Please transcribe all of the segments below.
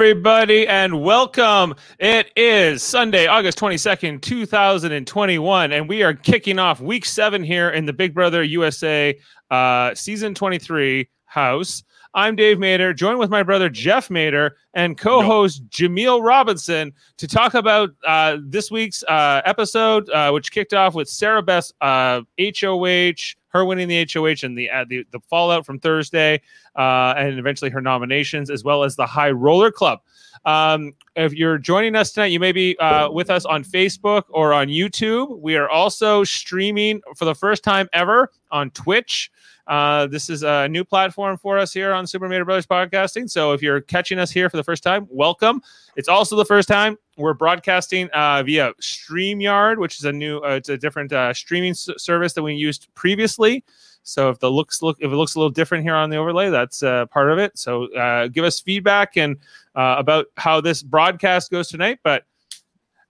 Everybody, and welcome. It is Sunday, August 22nd, 2021, and we are kicking off week seven here in the Big Brother USA uh, season 23 house. I'm Dave Mader, joined with my brother Jeff Mader and co host Jameel Robinson to talk about uh, this week's uh, episode, uh, which kicked off with Sarah Beth's HOH, her winning the HOH and the, uh, the, the fallout from Thursday, uh, and eventually her nominations, as well as the High Roller Club. Um, if you're joining us tonight, you may be uh, with us on Facebook or on YouTube. We are also streaming for the first time ever on Twitch. Uh, this is a new platform for us here on Super Mader Brothers Podcasting. So if you're catching us here for the first time, welcome. It's also the first time we're broadcasting uh, via StreamYard, which is a new, uh, it's a different uh, streaming s- service that we used previously. So if the looks look if it looks a little different here on the overlay, that's uh, part of it. So uh, give us feedback and uh, about how this broadcast goes tonight. But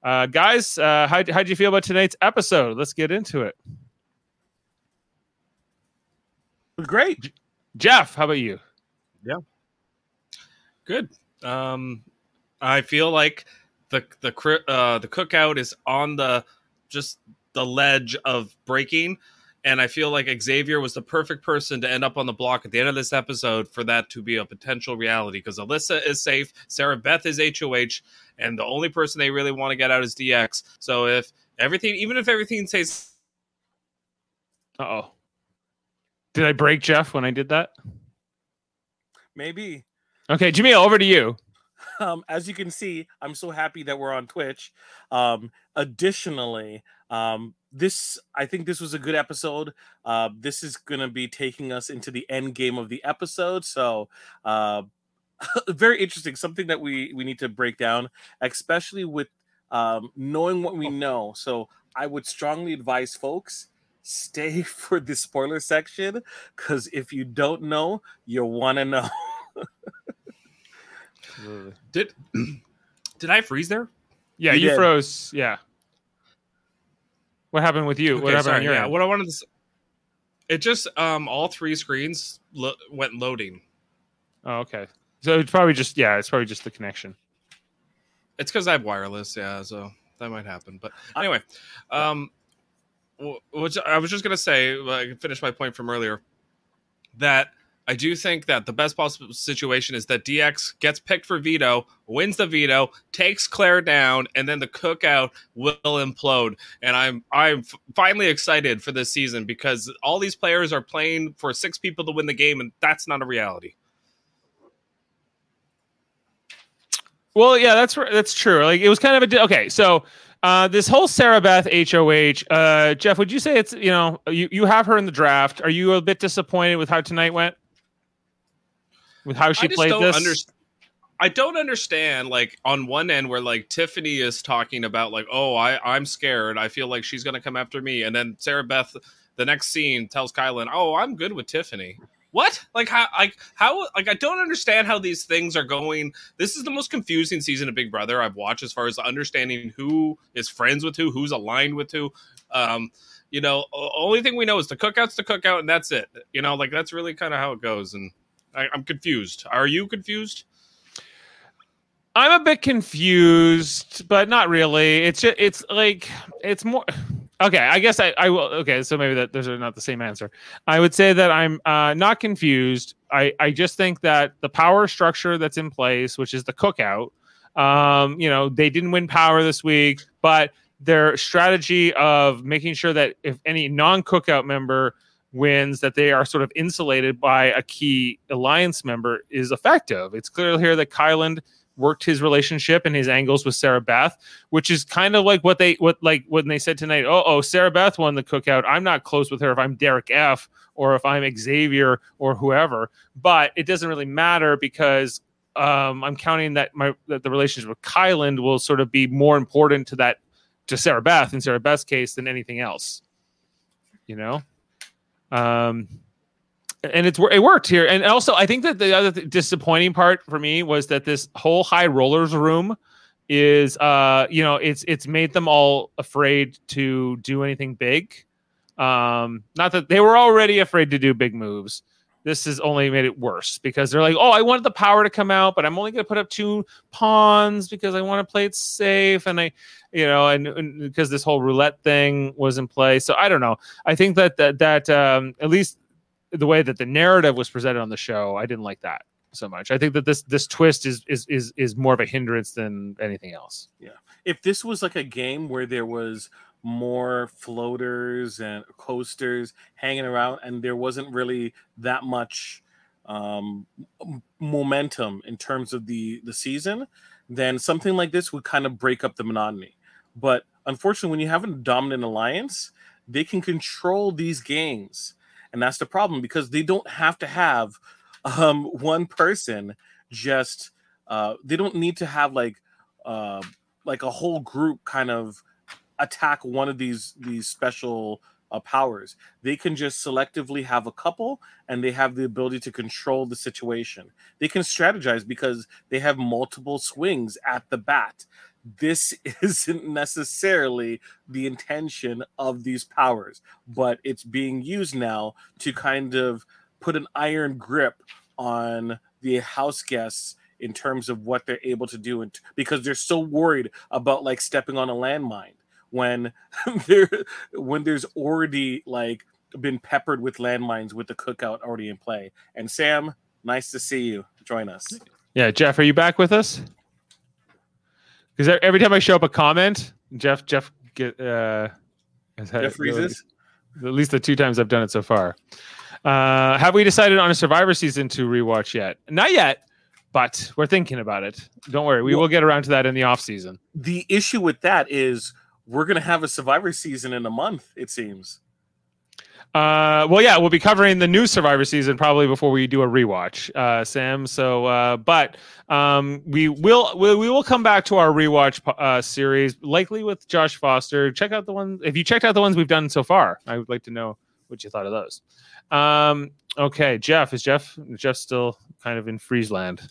uh, guys, uh, how how'd you feel about tonight's episode? Let's get into it. Great. Jeff, how about you? Yeah. Good. Um, I feel like the the cri- uh, the cookout is on the just the ledge of breaking, and I feel like Xavier was the perfect person to end up on the block at the end of this episode for that to be a potential reality. Because Alyssa is safe, Sarah Beth is HOH, and the only person they really want to get out is DX. So if everything, even if everything stays Uh oh. Did I break Jeff when I did that? Maybe. Okay, Jameel, over to you. Um, as you can see, I'm so happy that we're on Twitch. Um, additionally, um, this I think this was a good episode. Uh, this is going to be taking us into the end game of the episode. So, uh, very interesting. Something that we we need to break down, especially with um, knowing what we know. So, I would strongly advise folks stay for the spoiler section because if you don't know, you want to know. did did I freeze there? Yeah, You you froze. Yeah. What happened with you? what Okay, happened on sorry, your yeah, end? what I wanted to say, it just um all three screens lo- went loading. Oh, okay. So it's probably just yeah, it's probably just the connection. It's because I have wireless, yeah, so that might happen. But anyway, um, wh- which I was just gonna say, like, finish my point from earlier, that I do think that the best possible situation is that DX gets picked for veto, wins the veto, takes Claire down, and then the cookout will implode. And I'm I'm finally excited for this season because all these players are playing for six people to win the game, and that's not a reality. Well, yeah, that's that's true. Like it was kind of a okay. So uh, this whole Sarah Beth HOH, uh, Jeff, would you say it's you know you you have her in the draft? Are you a bit disappointed with how tonight went? With how she played don't this? underst- I don't understand. Like on one end, where like Tiffany is talking about like, oh, I I'm scared. I feel like she's gonna come after me, and then Sarah Beth, the next scene tells Kyland, oh, I'm good with Tiffany. What? Like how? Like how? Like I don't understand how these things are going. This is the most confusing season of Big Brother I've watched as far as understanding who is friends with who, who's aligned with who. Um, you know, only thing we know is the cookout's the cookout, and that's it. You know, like that's really kind of how it goes, and I, I'm confused. Are you confused? I'm a bit confused, but not really. It's just it's like it's more okay. I guess I, I will okay, so maybe that those are not the same answer. I would say that I'm uh, not confused. I, I just think that the power structure that's in place, which is the cookout, um, you know, they didn't win power this week, but their strategy of making sure that if any non-cookout member wins that they are sort of insulated by a key alliance member is effective. It's clear here that Kyland worked his relationship and his angles with Sarah Beth, which is kind of like what they what like when they said tonight, oh oh Sarah Beth won the cookout. I'm not close with her if I'm Derek F or if I'm Xavier or whoever, but it doesn't really matter because um, I'm counting that my that the relationship with Kyland will sort of be more important to that to Sarah Beth in Sarah Beth's case than anything else. You know, um, and it's it worked here. And also, I think that the other th- disappointing part for me was that this whole high rollers room is uh you know it's it's made them all afraid to do anything big um not that they were already afraid to do big moves this has only made it worse because they're like, oh, I wanted the power to come out, but I'm only going to put up two pawns because I want to play it safe, and I, you know, and, and because this whole roulette thing was in play. So I don't know. I think that that that um, at least the way that the narrative was presented on the show, I didn't like that so much. I think that this this twist is is is is more of a hindrance than anything else. Yeah. If this was like a game where there was more floaters and coasters hanging around and there wasn't really that much um, momentum in terms of the the season then something like this would kind of break up the monotony but unfortunately when you have a dominant alliance they can control these games and that's the problem because they don't have to have um, one person just uh, they don't need to have like uh, like a whole group kind of attack one of these these special uh, powers. They can just selectively have a couple, and they have the ability to control the situation. They can strategize because they have multiple swings at the bat. This isn't necessarily the intention of these powers, but it's being used now to kind of put an iron grip on the house guests in terms of what they're able to do and because they're so worried about like stepping on a landmine when there when there's already like been peppered with landmines with the cookout already in play. And sam nice to see you. Join us. Yeah, Jeff, are you back with us? Because every time I show up a comment, Jeff Jeff get uh has had jeff freezes at least the two times I've done it so far. Uh, have we decided on a Survivor season to rewatch yet? Not yet, but we're thinking about it. Don't worry, we Well- will get around to that in the off season. the issue with that is we're gonna have a survivor season in a month it seems Uh, well, yeah, we'll be covering the new Survivor season probably before we do a rewatch, uh, Sam. So, uh, but um, we will we, we will come back to our rewatch uh, series, likely with Josh Foster. Check out the ones if you checked out the ones we've done so far. I would like to know what you thought of those. Um, okay, Jeff is Jeff. Jeff still kind of in Friesland.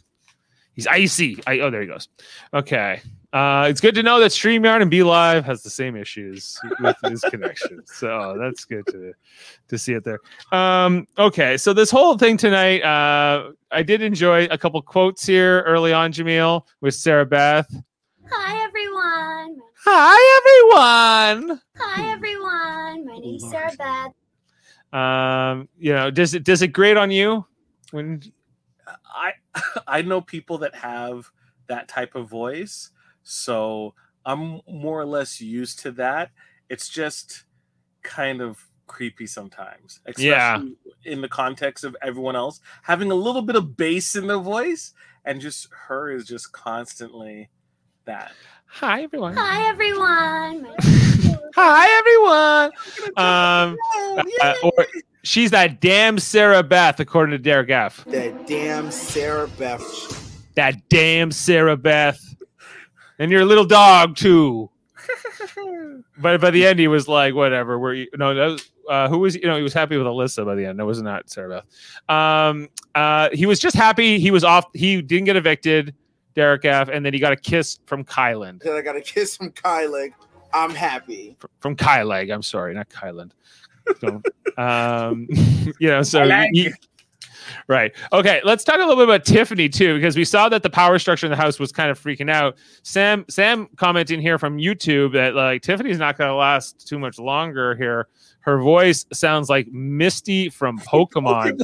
He's icy. I, oh, there he goes. Okay. Uh, it's good to know that StreamYard and BeLive has the same issues with his connection. So that's good to to see it there. Um, okay, so this whole thing tonight, uh, I did enjoy a couple quotes here early on, Jameel, with Sarah Beth. Hi everyone. Hi, everyone. Hi everyone. My name's Sarah Beth. Um, you know, does it does it grate on you when i i know people that have that type of voice so i'm more or less used to that it's just kind of creepy sometimes especially Yeah. in the context of everyone else having a little bit of bass in their voice and just her is just constantly that Hi, everyone. Hi everyone. My name's Sarah. Hi, everyone. Um, uh, or, she's that damn Sarah Beth, according to Derek F. That damn Sarah Beth. That damn Sarah Beth. And your little dog too. But by the end, he was like, "Whatever." We're no, that was, uh, who was you know he was happy with Alyssa by the end. That was not Sarah Beth. Um, uh, he was just happy he was off. He didn't get evicted, Derek F, and then he got a kiss from Kyland. That I got a kiss from Kylie. I'm happy. From Kyleg. I'm sorry, not Kyland. So, um, you know, so Kylag. he- right. Okay, let's talk a little bit about Tiffany too, because we saw that the power structure in the house was kind of freaking out. Sam, Sam commenting here from YouTube that like Tiffany's not going to last too much longer here. Her voice sounds like Misty from Pokemon.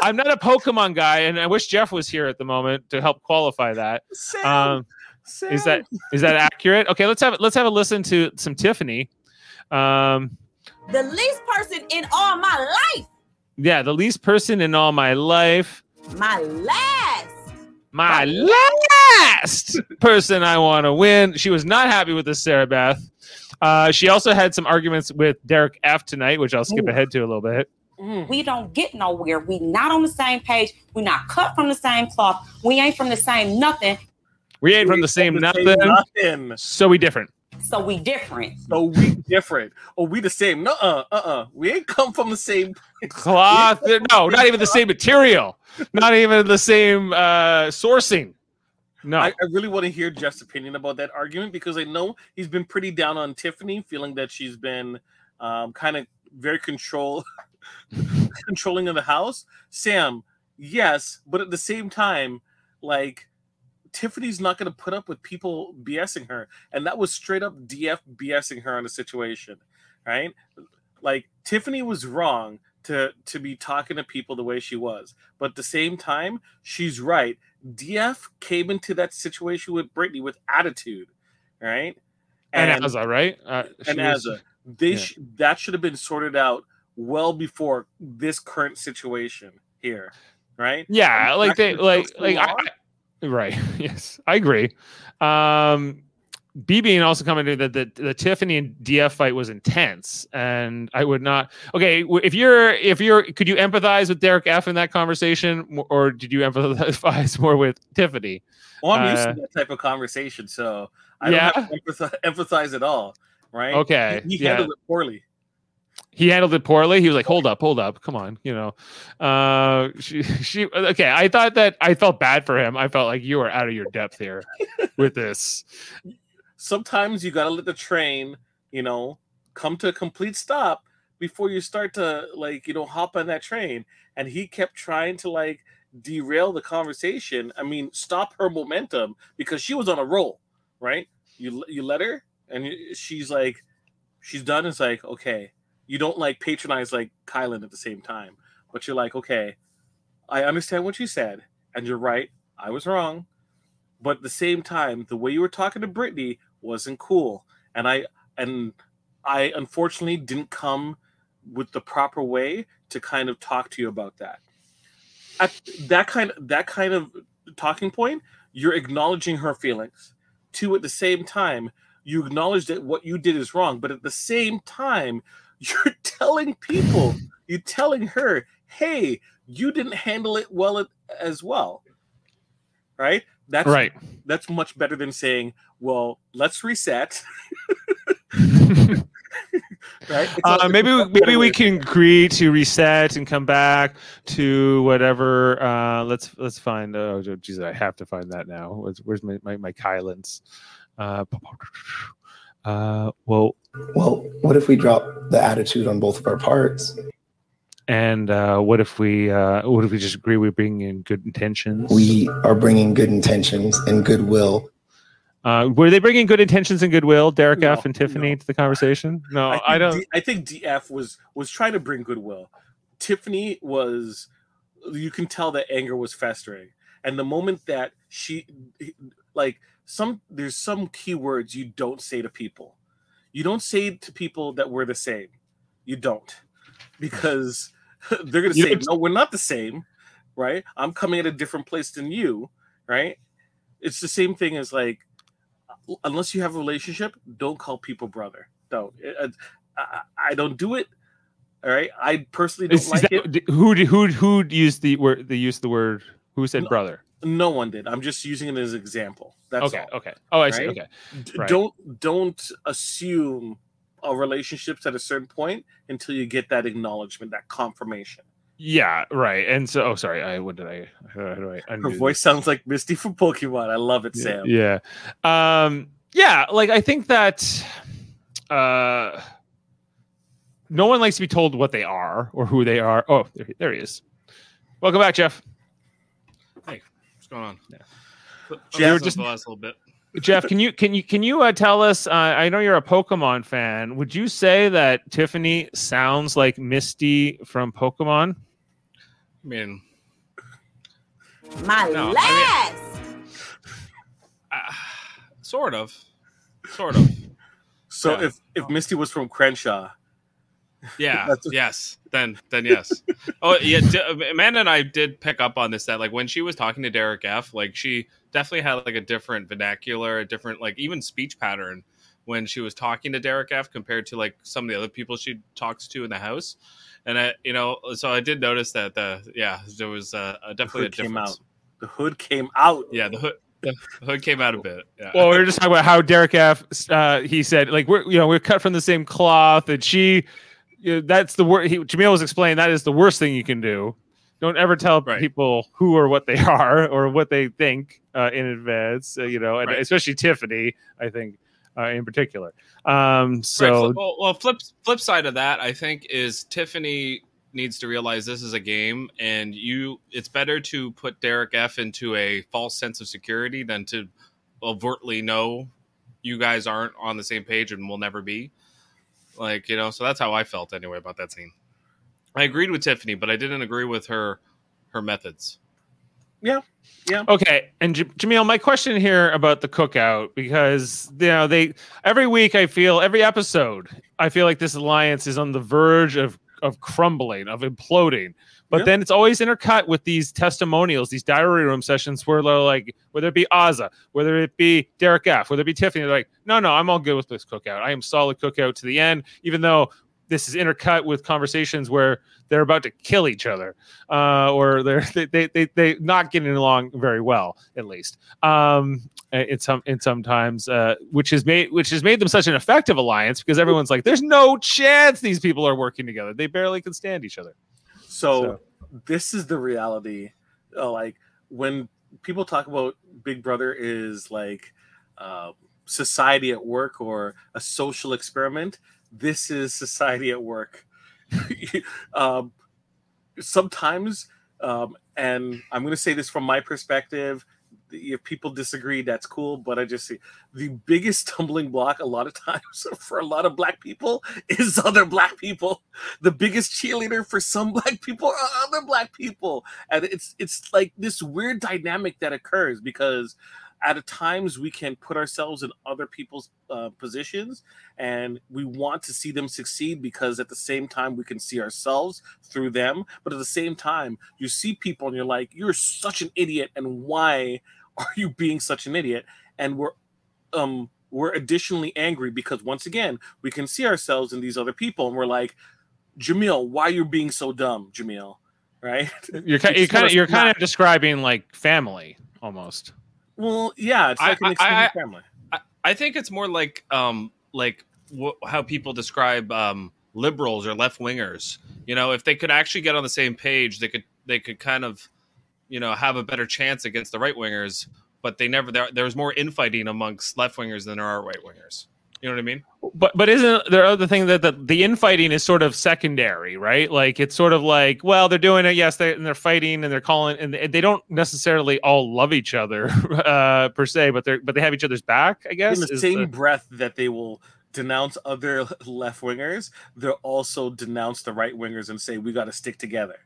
I'm not a Pokemon guy, and I wish Jeff was here at the moment to help qualify that. Sam, Um, Sam. is that is that accurate? Okay, let's have let's have a listen to some Tiffany. Um, the least person in all my life, yeah, the least person in all my life, my last. my last person I want to win. She was not happy with this Sarah Beth. Uh, she also had some arguments with Derek F tonight, which I'll skip Ooh. ahead to a little bit. Mm. We don't get nowhere. We not on the same page. We not cut from the same cloth. We ain't from the same nothing. We ain't from the same nothing, nothing. so we different. So we different. So we different. Oh, we the same. No, uh, uh, uh. We ain't come from the same. Cloth? No, not even the same material. Not even the same uh, sourcing. No. I, I really want to hear Jeff's opinion about that argument because I know he's been pretty down on Tiffany, feeling that she's been um, kind of very control controlling of the house, Sam, yes, but at the same time, like Tiffany's not going to put up with people BSing her, and that was straight up DF BSing her on the situation, right? Like Tiffany was wrong to to be talking to people the way she was, but at the same time, she's right. DF came into that situation with Brittany with attitude, right? And, Azah, right? Uh, and was- Azah, they yeah. sh- that should have been sorted out well before this current situation here, right? Yeah, like they like like. I- right. Yes, I agree. Um BB and also commented that the, the Tiffany and DF fight was intense, and I would not. Okay, if you're if you're, could you empathize with Derek F in that conversation, or did you empathize more with Tiffany? Well, I'm used Uh, to that type of conversation, so I Yeah? don't have to empathize, empathize at all, right? Okay, he, he yeah. handled it poorly. He handled it poorly. He was like, "Hold up, hold up, come on," you know. Uh, she, she, okay. I thought that I felt bad for him. I felt like you are out of your depth here with this. Sometimes you got to let the train, you know, come to a complete stop before you start to like, you know, hop on that train. And he kept trying to like derail the conversation. I mean, stop her momentum because she was on a roll, right? You you let her, and she's like, she's done. It's like, okay, you don't like patronize like Kylan at the same time, but you're like, okay, I understand what you said, and you're right. I was wrong, but at the same time, the way you were talking to Brittany wasn't cool, and I and I unfortunately didn't come with the proper way to kind of talk to you about that. At that kind that kind of talking point, you're acknowledging her feelings. Two, at the same time, you acknowledge that what you did is wrong, but at the same time, you're telling people, you're telling her, hey, you didn't handle it well as well. Right? That's Right. that's much better than saying, well, let's reset. right? Uh, maybe a maybe we can agree to reset and come back to whatever. Uh, let's let's find. Oh, geez, I have to find that now. Where's, where's my my, my Kylands? Uh, uh, well, Well, what if we drop the attitude on both of our parts? and uh, what if we uh, what if we just agree we bring in good intentions? We are bringing good intentions and goodwill. uh, were they bringing good intentions and goodwill, Derek No, F and Tiffany, no. to the conversation? No, think I, don't. D- I think DF was was trying to bring goodwill. Tiffany was. You can tell that anger was festering, and the moment that she, like some, there's some keywords you don't say to people. You don't say to people that we're the same. You don't, because they're gonna say no, we're not the same, right? I'm coming at a different place than you, right? It's the same thing as like unless you have a relationship, don't call people brother. Don't. I, I don't do it. All right. I personally don't Is- is like that- it. who who who used the word? They used the word. Who said No, brother? No one did. I'm just using it as an example. That's okay, all. okay. Oh, I see. Okay. Right. Don't don't assume a relationships at a certain point until you get that acknowledgement, that confirmation. Yeah, right. And so, oh, sorry. I what did I? How do I? Her voice sounds like Misty from Pokemon. I love it, this? Sam. Yeah. Um. Yeah. Like I think that. Uh. No one likes to be told what they are or who they are. Oh, there, there he is. Welcome back, Jeff. What's going on? Yeah. Yeah, just- just the last little bit. Jeff, can you can you can you uh, tell us? Uh, I know you're a Pokemon fan. Would you say that Tiffany sounds like Misty from Pokemon? I mean, My No, I mean- last. uh, sort of, sort of. So Yeah. if if Misty was from Crenshaw, Yeah. Yes. Then then yes. Oh yeah. D- Amanda and I did pick up on this that like when she was talking to Derek F, like she definitely had like a different vernacular, a different like even speech pattern when she was talking to Derek F compared to like some of the other people she talks to in the house. And I, you know, so I did notice that the yeah there was uh, a the definitely a difference. out. The hood came out. Yeah, the hood the hood came out a bit. Yeah. Well, we were just talking about how Derek F. Uh, he said like we're you know we're cut from the same cloth, and she you know, that's the word. Jameel was explaining that is the worst thing you can do. Don't ever tell Right. people who or what they are or what they think uh, in advance. Uh, you know, and Right. especially Tiffany, I think uh, in particular. Um, so fli- well, well, flip flip side of that, I think, is Tiffany needs to realize this is a game, and you. It's better to put Derek F into a false sense of security than to overtly know you guys aren't on the same page and will never be. Like you know, so that's how I felt anyway about that scene. I agreed with Tiffany, but I didn't agree with her her methods. Yeah. Yeah. Okay, and J- Jameel, my question here about the cookout because you know they every week I feel every episode I feel like this alliance is on the verge of of crumbling, of imploding. But Yeah. then it's always intercut with these testimonials, these diary room sessions where they're like, whether it be Azah, whether it be Derek F, whether it be Tiffany, they're like, no, no, I'm all good with this cookout. I am solid cookout to the end, even though this is intercut with conversations where they're about to kill each other uh, or they're they, they they they not getting along very well at least um in some in sometimes uh which has made which has made them such an effective alliance because everyone's like there's no chance these people are working together they barely can stand each other So, So- this is the reality. Uh, like when people talk about Big Brother is like uh, society at work or a social experiment, this is society at work. um, sometimes, um, and I'm going to say this from my perspective. If people disagree, that's cool. But I just see the biggest stumbling block a lot of times for a lot of black people is other black people the biggest cheerleader for some black people are other black people and it's it's like this weird dynamic that occurs because at times we can put ourselves in other people's uh, positions and we want to see them succeed because at the same time we can see ourselves through them but at the same time you see people and you're like you're such an idiot and why are you being such an idiot and we're um we're additionally angry because once again we can see ourselves in these other people and we're like Jameel, why you're being so dumb, Jameel? Right? you're kind you're kind of you're kind of describing like family almost Well, yeah, it's I- like an I- extended I- family. I think it's more like um like wh- how people describe um liberals or left wingers. You know, if they could actually get on the same page, they could they could kind of you know have a better chance against the right wingers. But they never there, there's more infighting amongst left wingers than there are right wingers. You know what I mean? but but isn't there other thing that the, the infighting is sort of secondary right like it's sort of like well they're doing it yes they, and they're fighting and they're calling and they, they don't necessarily all love each other uh per se but they're but they have each other's back i guess In the same the- breath that they will denounce other left wingers, they'll also denounce the right wingers and say we got to stick together.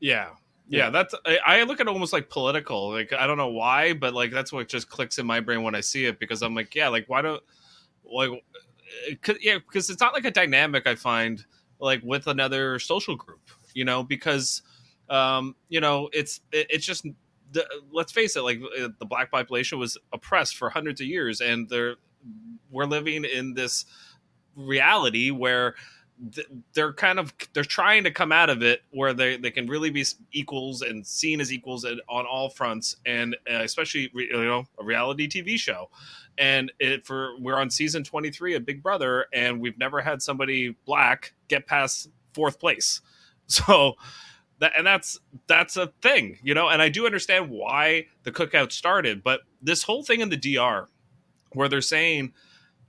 Yeah. Yeah, that's I, I look at it almost like political. Like I don't know why, but like that's what just clicks in my brain when I see it because I'm like, yeah, like why don't like yeah, because it's not like a dynamic I find like with another social group, you know, because um, you know, it's it, it's just the, let's face it, like uh, the black population was oppressed for hundreds of years and they're we're living in this reality where they're kind of they're trying to come out of it where they, they can really be equals and seen as equals on all fronts and uh, especially you know a reality tv show. And it for we're on season 23 of big brother and we've never had somebody black get past fourth place. So that and that's that's a thing you know and i do understand why the cookout started but this whole thing in the dr where they're saying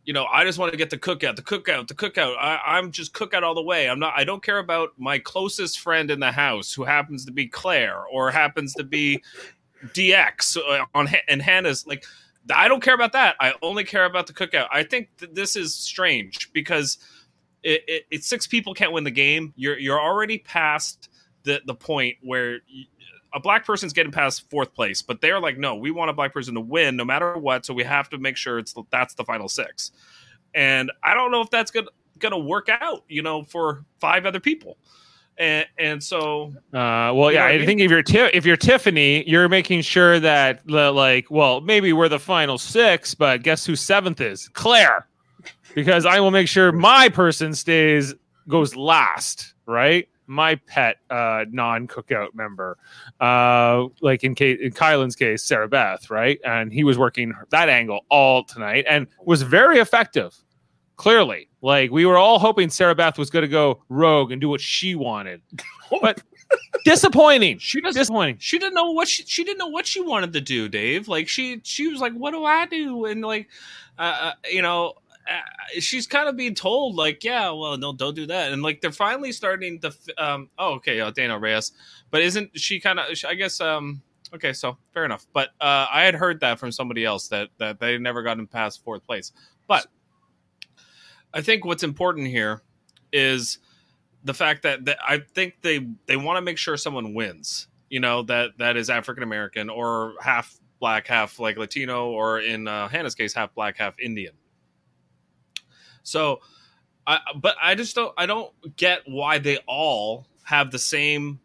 you know, I just want to get the cookout, the cookout, the cookout. I, I'm just cookout all the way. I'm not. I don't care about my closest friend in the house who happens to be Claire or happens to be DX uh, on and Hannah's. Like, I don't care about that. I only care about the cookout. I think that this is strange because it, it, it's six people can't win the game. You're you're already past the the point where. A black person's getting past fourth place, but they're like, no, we want a black person to win no matter what, so we have to make sure it's that's the final six. And I don't know if that's gonna gonna work out, you know, for five other people. And and so Uh, well, yeah, I mean? think if you're Ti- if you're Tiffany, you're making sure that the, like, well, maybe we're the final six, but guess who seventh is? Claire, because I will make sure my person stays goes last, right? My pet uh, non-cookout member, uh, like in case in Kyland's case, Sarah Beth, right? And he was working that angle all tonight and was very effective. Clearly, like we were all hoping Sarah Beth was going to go rogue and do what she wanted, but disappointing. she doesn't Disappointing. she didn't know what she she didn't know what she wanted to do, Dave. Like she she was like, what do I do? And like, uh, uh, you know, she's kind of being told like, yeah, well, no, don't do that, and like they're finally starting to. Um, oh, okay, uh, Danielle Reyes, but isn't she kind of? I guess. Um, okay, so fair enough. But uh, I had heard that from somebody else that that they never gotten past fourth place. But I think what's important here is the fact that, that I think they they want to make sure someone wins. You know that that is African American or half black, half like Latino, or in uh, Hannah's case, half black, half Indian. So, I but I just don't I don't get why they all have the same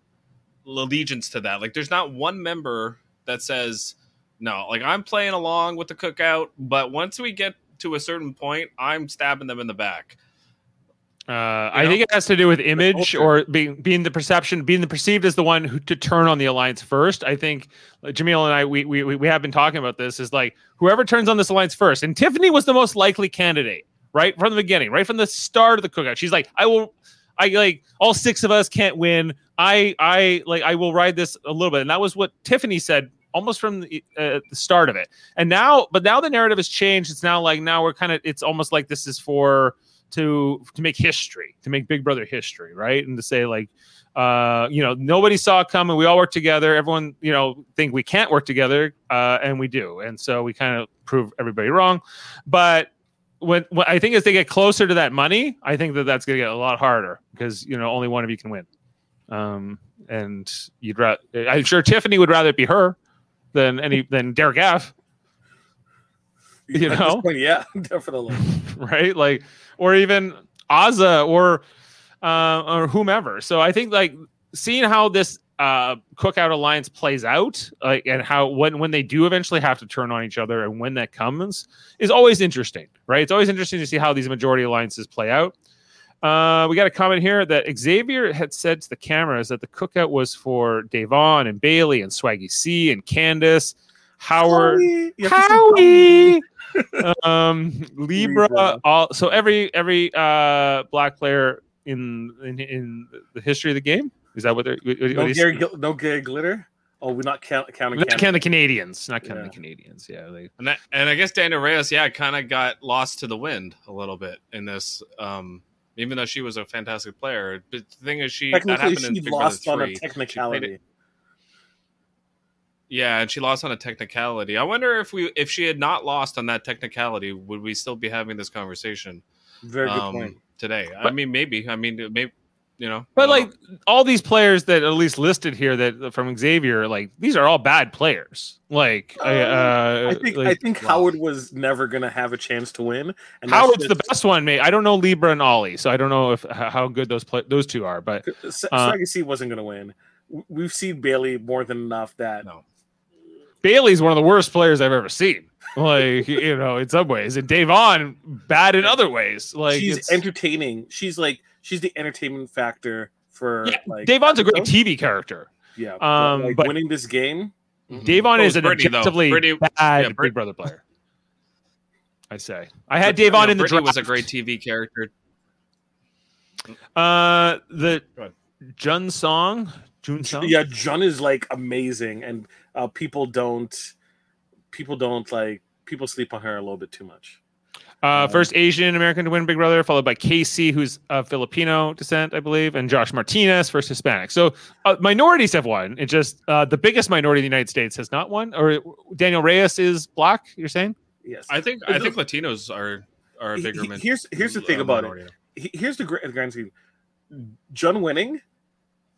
allegiance to that. Like, there's not one member that says no. Like, I'm playing along with the cookout, but once we get to a certain point, I'm stabbing them in the back. Uh, I know? think it has to do with image or being being the perception, being the perceived as the one who to turn on the alliance first. I think Jameel and I we we- we have been talking about this. Is like whoever turns on this alliance first, and Tiffany was the most likely candidate right from the beginning, right from the start of the cookout. She's like, I will, I like all six of us can't win. I I like I will ride this a little bit, and that was what Tiffany said almost from the, uh, the start of it. And now, but now the narrative has changed. It's now like now we're kind of it's almost like this is for to to make history, to make Big Brother history, right? And to say like, uh, you know, nobody saw it coming. We all work together. Everyone, you know, think we can't work together, uh, and we do. And so we kind of prove everybody wrong. But when, when I think as they get closer to that money, I think that that's going to get a lot harder because you know only one of you can win. Um, and you'd rather, I'm sure Tiffany would rather it be her than any than Derek F. You know? point, yeah, definitely. right? Like, or even Azah or uh, or whomever. So I think like seeing how this uh, cookout alliance plays out, like, and how when when they do eventually have to turn on each other, and when that comes, is always interesting, right? It's always interesting to see how these majority alliances play out. Uh, we got a comment here that Xavier had said to the cameras that the cookout was for Da'Vonne and Bayleigh and Swaggy C and Candice, Howard, Howie, you have to say Howie. um, Libra. Libra. All so every every uh black player in in in the history of the game is that what they're? What, what No is- Gary, Gil- no Gary Glitter. Oh, we're not count, counting. not Canada. count the Canadians, not count Yeah. the Canadians. Yeah, they, And that, and I guess Danielle Reyes, yeah, kind of got lost to the wind a little bit in this. Um, even though she was a fantastic player, but the thing is, she that Technically, happened in she Big lost Brother on a technicality. Yeah, and she lost on a technicality. I wonder if we if she had not lost on that technicality, would we still be having this conversation Very good um, point. today? I mean, maybe. I mean, maybe you know. But like know. all these players that at least listed here that from Xavier, like these are all bad players. Like, I, uh, I think I think wow. Howard was never gonna have a chance to win. And that's Howard's the best one, mate. I don't know Libra and Ollie, so I don't know if how good those play, those two are. But S- Uh, Swaggy C wasn't gonna win. We've seen Bayleigh more than enough that no. Bayleigh's one of the worst players I've ever seen. Like you know, in some ways, and Dave Da'Vonne bad in other ways. Like she's entertaining. She's like she's the entertainment factor for yeah, like Da'Vonne's a great episodes. TV character. Yeah, but, Um, like, but- winning this game. Mhm. Da'Vonne So is was an Brittany, objectively Brittany- bad yeah, Brit- Big Brother player. I say I had But, you Da'Vonne know, in the Brittany draft. was a great TV character. Uh, the Jun Song, Jun Song. Yeah, Jun is like amazing, and uh, people don't people don't like people sleep on her a little bit too much. Uh, first Asian American to win Big Brother, followed by Kaycee, who's of Filipino descent, I believe, and Josh Martinez, first Hispanic. So uh, minorities have won. It just uh, the biggest minority in the United States has not won. Or Danielle Reyes is black. You're saying? Yes, I think I think Latinos are are a bigger. he- here's here's the thing uh, about it. minority. He- Here's the grand, grand scheme. John winning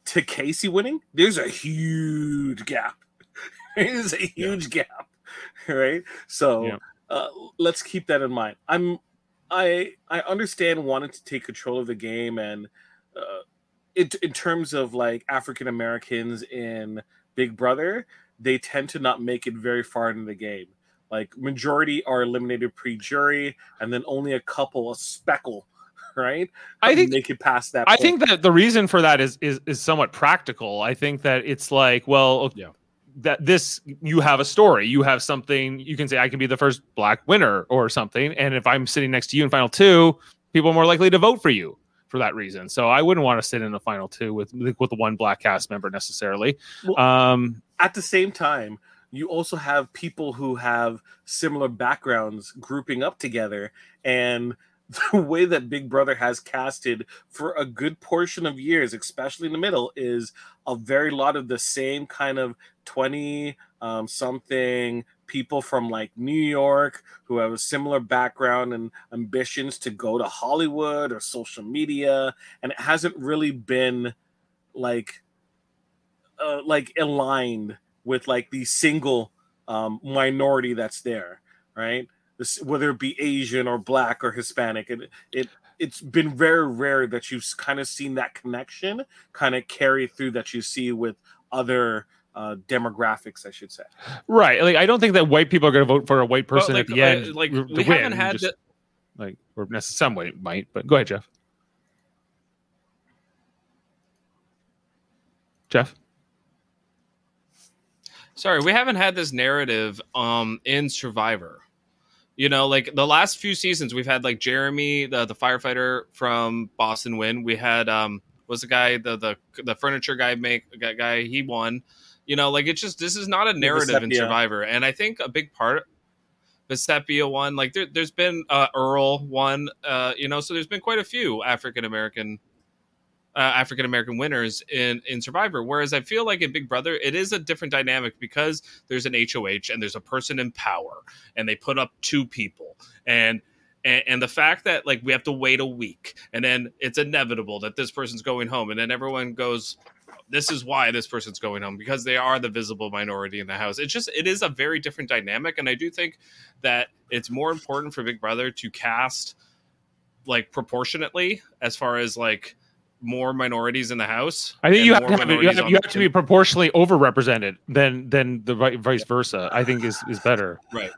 to Kaycee winning. There's a huge gap. There's a huge gap, right? So Yeah. Uh, let's keep that in mind. I'm I I understand wanting to take control of the game and uh, it, in terms of like African Americans in Big Brother, they tend to not make it very far in the game. Like majority are eliminated pre-jury, and then only a couple, a speckle, right? I think make it past that. I point. think that the reason for that is is is somewhat practical. I think that it's like, well, Yeah. That this you have a story, you have something you can say I can be the first black winner or something, and if I'm sitting next to you in final two, people are more likely to vote for you for that reason. So I wouldn't want to sit in the final two with with one black cast member necessarily. Well, Um, at the same time, you also have people who have similar backgrounds grouping up together and the way that big brother has casted for a good portion of years especially in the middle is a very lot of the same kind of 20 um, something people from like new york who have a similar background and ambitions to go to hollywood or social media and it hasn't really been like uh, like aligned with like the single um, minority that's there, right? This, whether it be Asian or Black or Hispanic, it it it's been very rare that you've kind of seen that connection kind of carry through that you see with other uh, demographics, I should say. Right. Like I don't think that white people are going to vote for a white person like, at the uh, end. like, to we win, haven't had just, the- like or necessarily some way might, but go ahead, Jeff. Jeff. Sorry, we haven't had this narrative um in Survivor. You know, like the last few seasons, we've had like Jeremy, the the firefighter from Boston, win. We had um was the guy the the the furniture guy make guy, guy he won. You know, like it's just this is not a narrative in Survivor, and I think a big part. Vecepia one, like there, there's been uh, Earl one, uh, you know, so there's been quite a few African American uh, African American winners in in Survivor. Whereas I feel like in Big Brother, it is a different dynamic because there's an HOH and there's a person in power, and they put up two people, and and, and the fact that like we have to wait a week, and then it's inevitable that this person's going home, and then everyone goes. This is why this person's going home because they are the visible minority in the house. It's just it is a very different dynamic, and I do think that it's more important for Big Brother to cast like proportionately as far as like more minorities in the house. I think you have to have, you have, you have to be proportionally overrepresented than than the vice versa. I think is is better. Right.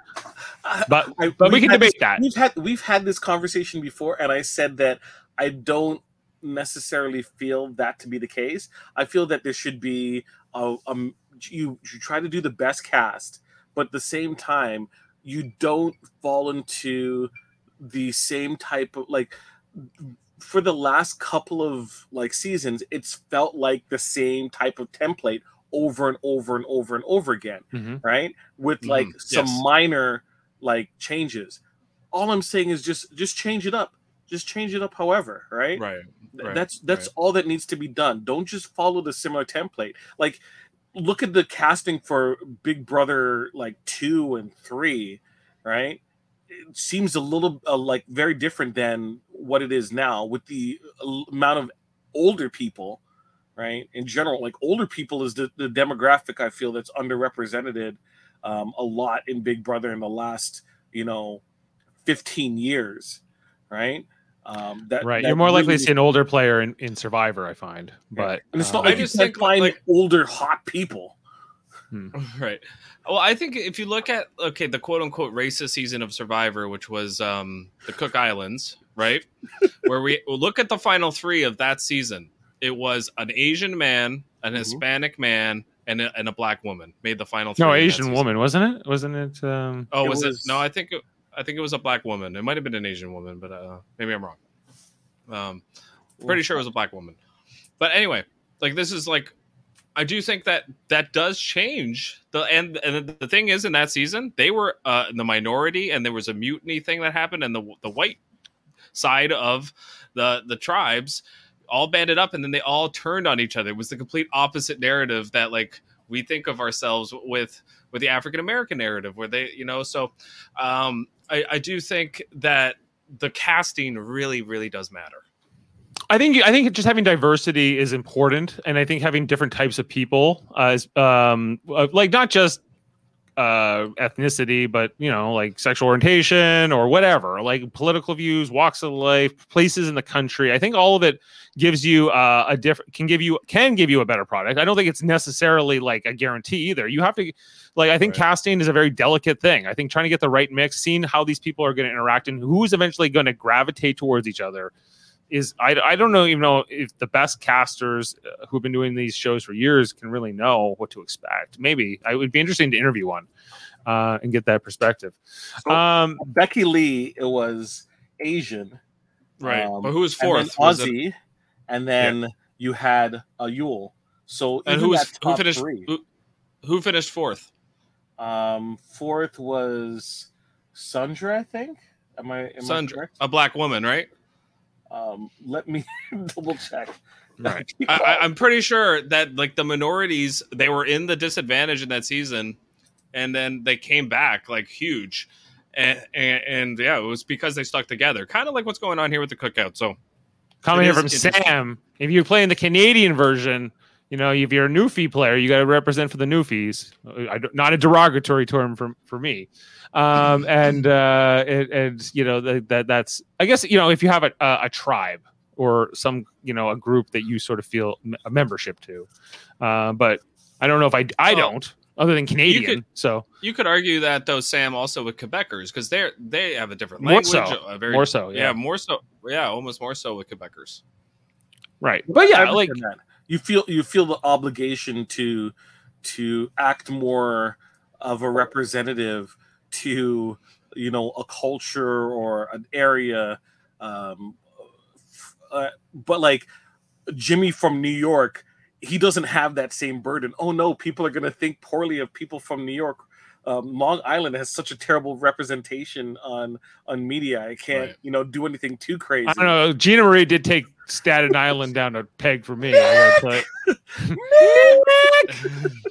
But I- but we can debate this- that. We've had we've had this conversation before, and I said that I don't necessarily feel that to be the case. I feel that there should be a, um you you try to do the best cast, but at the same time you don't fall into the same type of like for the last couple of like seasons it's felt like the same type of template over and over and over and over again Mhm. right with like Mhm, some yes. minor like changes all i'm saying is just just change it up just change it up however right, Right. Right, that's that's right. all that needs to be done don't just follow the similar template like look at the casting for big brother like two and three right it seems a little uh, like very different than what it is now with the uh, amount of older people right in general like older people is the, the demographic i feel that's underrepresented um, a lot in big brother in the last you know 15 years right um that Right. that You're more likely to see an older player in, in Survivor, I find. But and it's uh, not like I you just can't think, find like- older hot people Right. Well, I think if you look at okay, the quote unquote racist season of Survivor, which was um, the Cook Islands, right, where we look at the final three of that season, it was an Asian man, an Mhm. Hispanic man, and a, and a black woman made the final three. no Asian woman, wasn't it? Wasn't it? Um, Oh, It was, was- it? No, I think it, I think it was a black woman. It might have been an Asian woman, but uh, maybe I'm wrong. Um, pretty sure it was a black woman. But anyway, like this is like, I do think that that does change the and and the thing is in that season they were uh, the minority and there was a mutiny thing that happened and the the white side of the the tribes all banded up and then they all turned on each other. It was the complete opposite narrative that like we think of ourselves with with the African American narrative where they you know so um I, I do think that the casting really really does matter. I think I think just having diversity is important, and I think having different types of people, uh, is, um, uh, like not just uh, ethnicity, but you know, like sexual orientation or whatever, like political views, walks of life, places in the country. I think all of it gives you uh, a different can give you can give you a better product. I don't think it's necessarily like a guarantee either. You have to like I think Right. casting is a very delicate thing. I think trying to get the right mix, seeing how these people are going to interact and who's eventually going to gravitate towards each other is I, I don't know even know if the best casters uh, who've been doing these shows for years can really know what to expect. Maybe it would be interesting to interview one uh, and get that perspective. So- Um, becky lee it was asian Right. Um, but who was and then fourth? It- Ozzy, and then you had a Yul. So and who was who finished three- who, who finished fourth? Um, fourth was Sundra, I think. Am I am I Sundra, correct? a black woman, right? Um, let me double check. Right. I, I, I'm pretty sure that like the minorities, they were in the disadvantage in that season, and then they came back like huge, and and, and yeah, it was because they stuck together, kind of like what's going on here with the cookout. So Comment It here is from. Sam. If you're playing the Canadian version, you know, if you're a Newfie player, you got to represent for the Newfies. I don't- not a derogatory term for for me. Um, and uh, and, and you know that, that that's I guess you know if you have a, a, a tribe or some you know a group that you sort of feel a membership to. Uh, but I don't know if I I don't other than Canadian. could- so you could argue that though, Sam, also with Quebecers because they're they have a different More language, so. a very more so, yeah. yeah, more so, yeah, almost more so with Quebecers. right. But yeah, I like that. you feel you feel the obligation to to act more of a representative to you know a culture or an area um f- uh, but like jimmy from new york he doesn't have that same burden oh no people are going to think poorly of people from new york um, long island has such a terrible representation on on media i can't Right. you know do anything too crazy I don't know. Gina Marie did take Staten Island down a peg for me. I gotta tell you.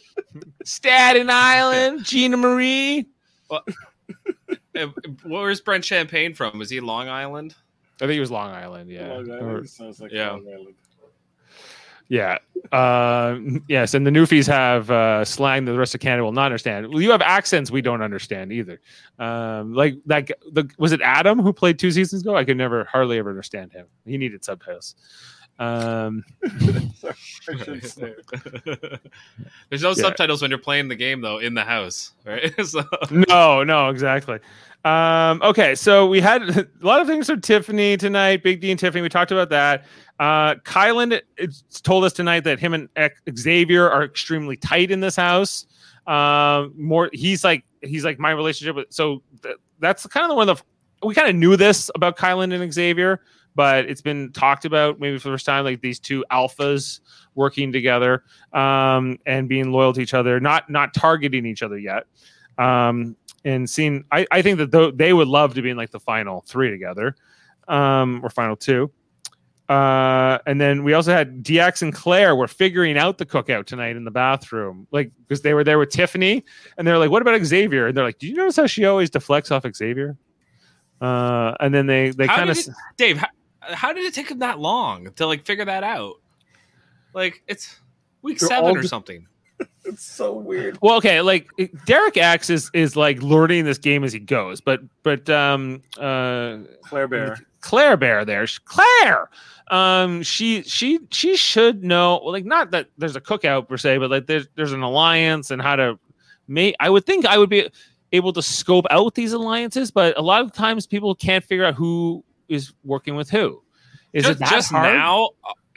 Staten Island, Gina Marie. Uh, Where's Brent Champagne from? Was he Long Island? I think he was Long Island. Yeah. Long Or- Island sounds like yeah. Long Island. yeah. Uh, yes, and the Newfies have uh, slang that the rest of Canada will not understand. Well, you have accents we don't understand either. Um, like like the was it Adam who played two seasons ago? I could never hardly ever understand him. He needed subtitles. Um, Sorry, I should say. There's no Yeah. subtitles when you're playing the game though in the house, right? so, no, no, exactly. Um, okay, so we had a lot of things from Tiffany tonight. Big D and Tiffany. We talked about that. Uh, Kyland it's told us tonight that him and Xavier are extremely tight in this house. Um, more, he's like he's like my relationship with. So th- that's kind of the one of the we kind of knew this about Kyland and Xavier, but it's been talked about maybe for the first time, like these two alphas working together um, and being loyal to each other, not not targeting each other yet. Um, and seeing, I, I think that th- they would love to be in like the final three together, um, or final two. Uh, and then we also had DX and Claire were figuring out the cookout tonight in the bathroom, like because they were there with Tiffany, and they're like, "What about Xavier?" And they're like, "Do you notice how she always deflects off Xavier?" Uh, and then they they kind of Dave, how, how did it take him that long to like figure that out? Like it's week They're seven or just- something. It's so weird. Well, okay, like Derek X is is like learning this game as he goes, but but um uh Claire Bear. Claire Bear there, Claire, um she she she should know like not that there's a cookout per se, but like there's there's an alliance and how to make. I would think I would be able to scope out these alliances, but a lot of times people can't figure out who is working with who. Is just, it that just hard? now?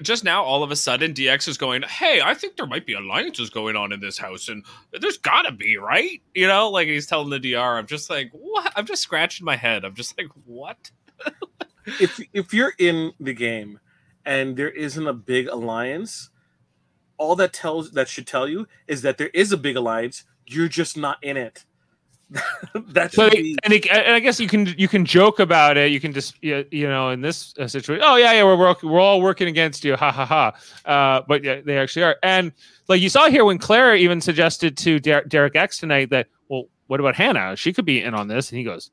Just now, all of a sudden, DX is going. Hey, I think there might be alliances going on in this house, and there's gotta be, right? You know, like he's telling the DR. I'm just like, what? I'm just scratching my head. I'm just like, what? if if you're in the game and there isn't a big alliance, all that tells that should tell you is that there is a big alliance. You're just not in it. that So be and, it, and I guess you can you can joke about it. You can just you know in this uh, situation. Oh yeah, yeah, we're work, we're all working against you. Ha ha ha. Uh, but yeah, they actually are. And like you saw here when Claire even suggested to Der- Derek X tonight that well, what about Hannah? She could be in on this. And he goes,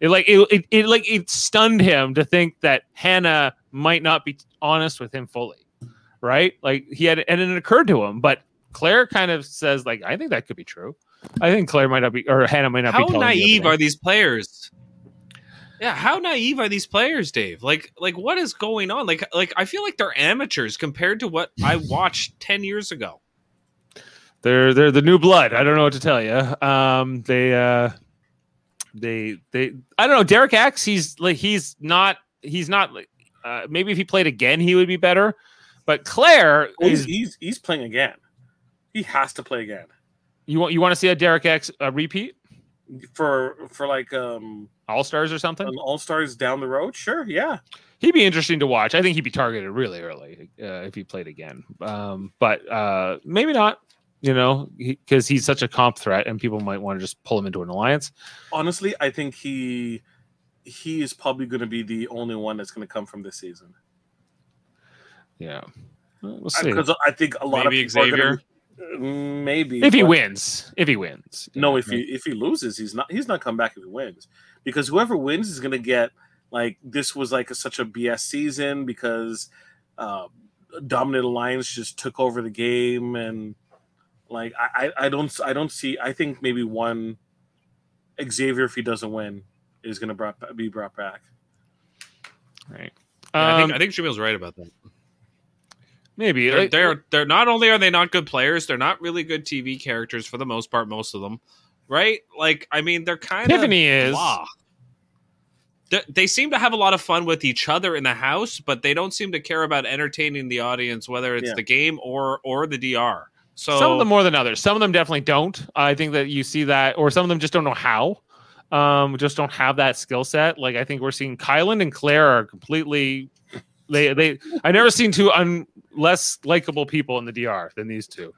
it like it, it, it like it stunned him to think that Hannah might not be honest with him fully, right? Like he had and it occurred to him, but Claire kind of says like I think that could be true. I think Claire might not be or Hannah might not How be. telling you naive everything. are these players? Yeah, how naive are these players, Dave? Like, like what is going on? Like, like I feel like they're amateurs compared to what I watched ten years ago. They're they're the new blood. I don't know what to tell you. Um, they uh, they they I don't know. Derek X. He's like he's not he's not like uh, maybe if he played again he would be better. But Claire he's, is he's he's playing again. He has to play again you want you want to see a Derek X uh, repeat for for like um All Stars or something? All Stars down the road. Sure, yeah. He'd be interesting to watch. I think he'd be targeted really early uh, if he played again. Um, but uh, maybe not. You know, because he's such a comp threat, and people might want to just pull him into an alliance. Honestly, I think he he is probably going to be the only one that's going to come from this season. Yeah, we'll see. Because I think a lot Maybe of people are Xavier. gonna- Mm, maybe If he wins, if he wins, No, if he if he loses, he's not he's not come back if he wins because whoever wins is gonna get like this was like a, such a BS season because uh, dominant alliance just took over the game and like I, I I don't I don't see I think maybe one Xavier if he doesn't win is gonna brought, be brought back. right? Yeah, I think Um, I think Jameel's right about that. Maybe They're, like- they're they're not only are they not good players, they're not really good TV characters for the most part. Most of them, right? Like I mean, they're kind of Tiffany is. blah. They, they seem to have a lot of fun with each other in the house, but they don't seem to care about entertaining the audience, whether it's Yeah. the game or or the DR. So some of them more than others. Some of them definitely don't. I think that you see that, or some of them just don't know how. Um, just don't have that skill set. Like I think we're seeing Kyland and Claire are completely. They they. I never seen two un, less likable people in the DR than these two.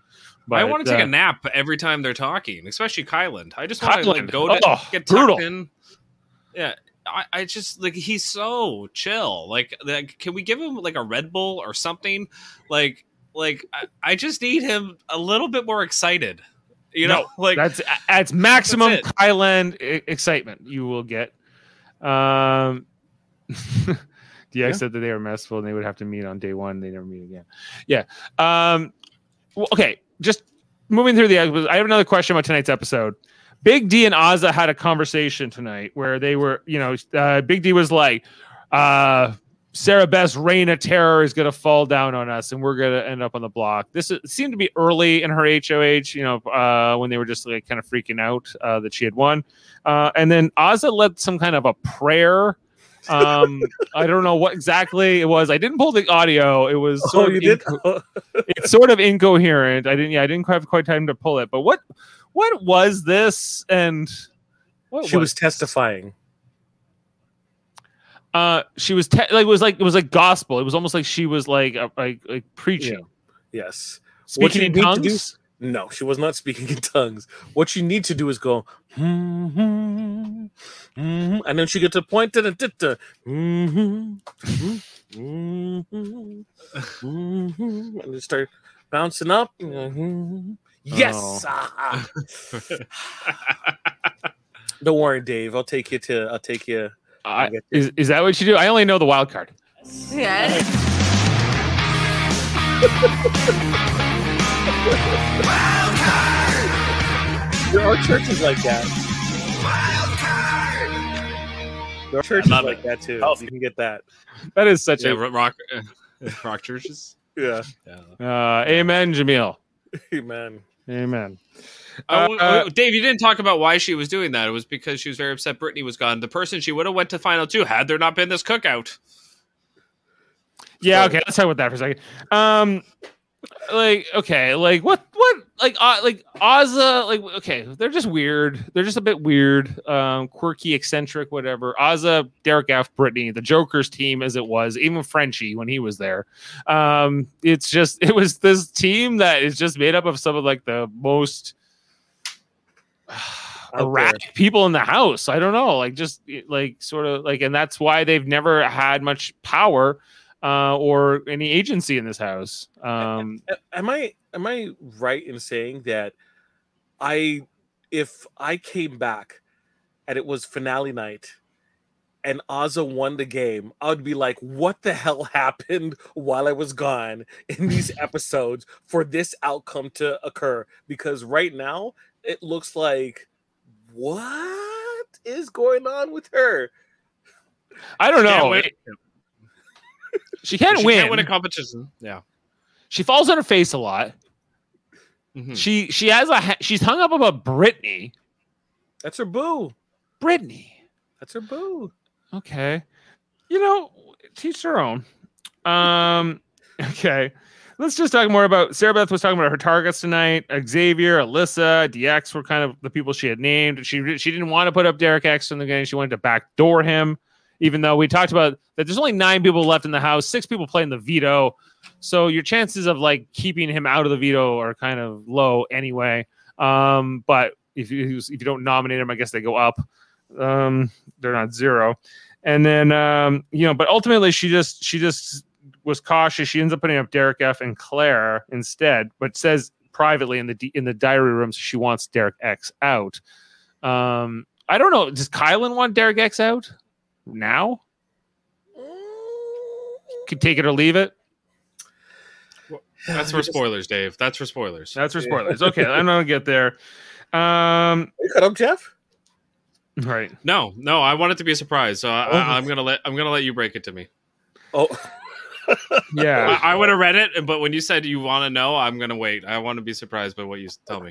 I want to take uh, a nap every time they're talking, especially Kyland. I just want to like go to Oh, get brutal. tucked in. Yeah, I, I just like he's so chill. Like, like, can we give him like a Red Bull or something? Like, like I, I just need him a little bit more excited. You know, like that's that's maximum That's. Kyland excitement you will get. Um, DX Yeah. said that they were messful and they would have to meet on day one. They never meet again. Yeah. Um, well, okay. Just moving through the episode. I have another question about tonight's episode. Big D and Azah had a conversation tonight where they were, you know, uh, Big D was like, uh, Sarah Beth's reign of terror is going to fall down on us, and we're going to end up on the block. This is, seemed to be early in her HOH, you know, uh, when they were just like kind of freaking out uh, that she had won. Uh, and then Azah led some kind of a prayer. Um, I don't know what exactly it was. I didn't pull the audio. It was sort Oh, of inco- it's sort of incoherent. I didn't. Yeah, I didn't have quite time to pull it. But what what was this? And what she was testifying. uh she was te- like it was like it was like gospel. It was almost like she was like uh, like like preaching, Yes. Speaking in tongues. No, she was not speaking in tongues. What you need to do is go, "Hmm, hmm, hmm," and then she gets to point to the titta, hmm, hmm, hmm, hmm, hmm, hmm, and then start bouncing up. Mhm. Yes. ah. Don't worry, Dave. I'll take you to. I'll take you. I, is is that what you do? I only know the wild card. Yes. There are churches like that. There are churches love like it. that too. Healthy. You can get that. That is such yeah, a ro- rock rock churches. Yeah. uh, amen, Jameel. Amen. Amen. Uh, w- Uh, Dave, you didn't talk about why she was doing that. It was because she was very upset Britini was gone. The person she would have went to final two had there not been this cookout. Yeah, So- okay, let's talk about that for a second. Um like okay, like what what like uh, like Azah like okay, they're just weird. They're just a bit weird, um quirky, eccentric, whatever. Azah, Derek F, Britini, the Joker's team as it was, even Frenchie when he was there. Um it's just it was this team that is just made up of some of like the most erratic people in the house. I don't know, like just like sort of like, and that's why they've never had much power uh, or any agency in this house. Um, A- Am I am I right in saying that I if I came back and it was finale night and Azah won the game, I would be like, what the hell happened while I was gone in these episodes for this outcome to occur? Because right now it looks like what is going on with her? I don't know. It- she can't she win. can't win a competition. Yeah. she falls on her face a lot. Mhm. She she has a ha- she's hung up about Britini. That's her boo. Britini. That's her boo. Okay. You know, teach her own. Um, okay. Let's just talk more about Sarah Beth was talking about her targets tonight. Xavier, Alyssa, DX were kind of the people she had named. She she didn't want to put up Derek X in the game. She wanted to backdoor him. Even though we talked about that, there's only nine people left in the house, six people playing the veto, so your chances of like keeping him out of the veto are kind of low anyway. Um, but if you if you don't nominate him, I guess they go up. Um, they're not zero. And then um, you know, but ultimately she just she just was cautious. She ends up putting up Derek F and Claire instead, but says privately in the in the diary rooms she wants Derek X out. Um, I don't know. Does Kyland want Derek X out now? Could take it or leave it. That's for spoilers, Dave. That's for spoilers. That's for spoilers. Okay, I'm gonna get there. Um, You cut up, Jeff? right. No, no, I want it to be a surprise. So I, Oh. I, I'm gonna let I'm gonna let you break it to me. Oh, Yeah. I, I would have read it, but when you said you want to know, I'm gonna wait. I want to be surprised by what you tell me.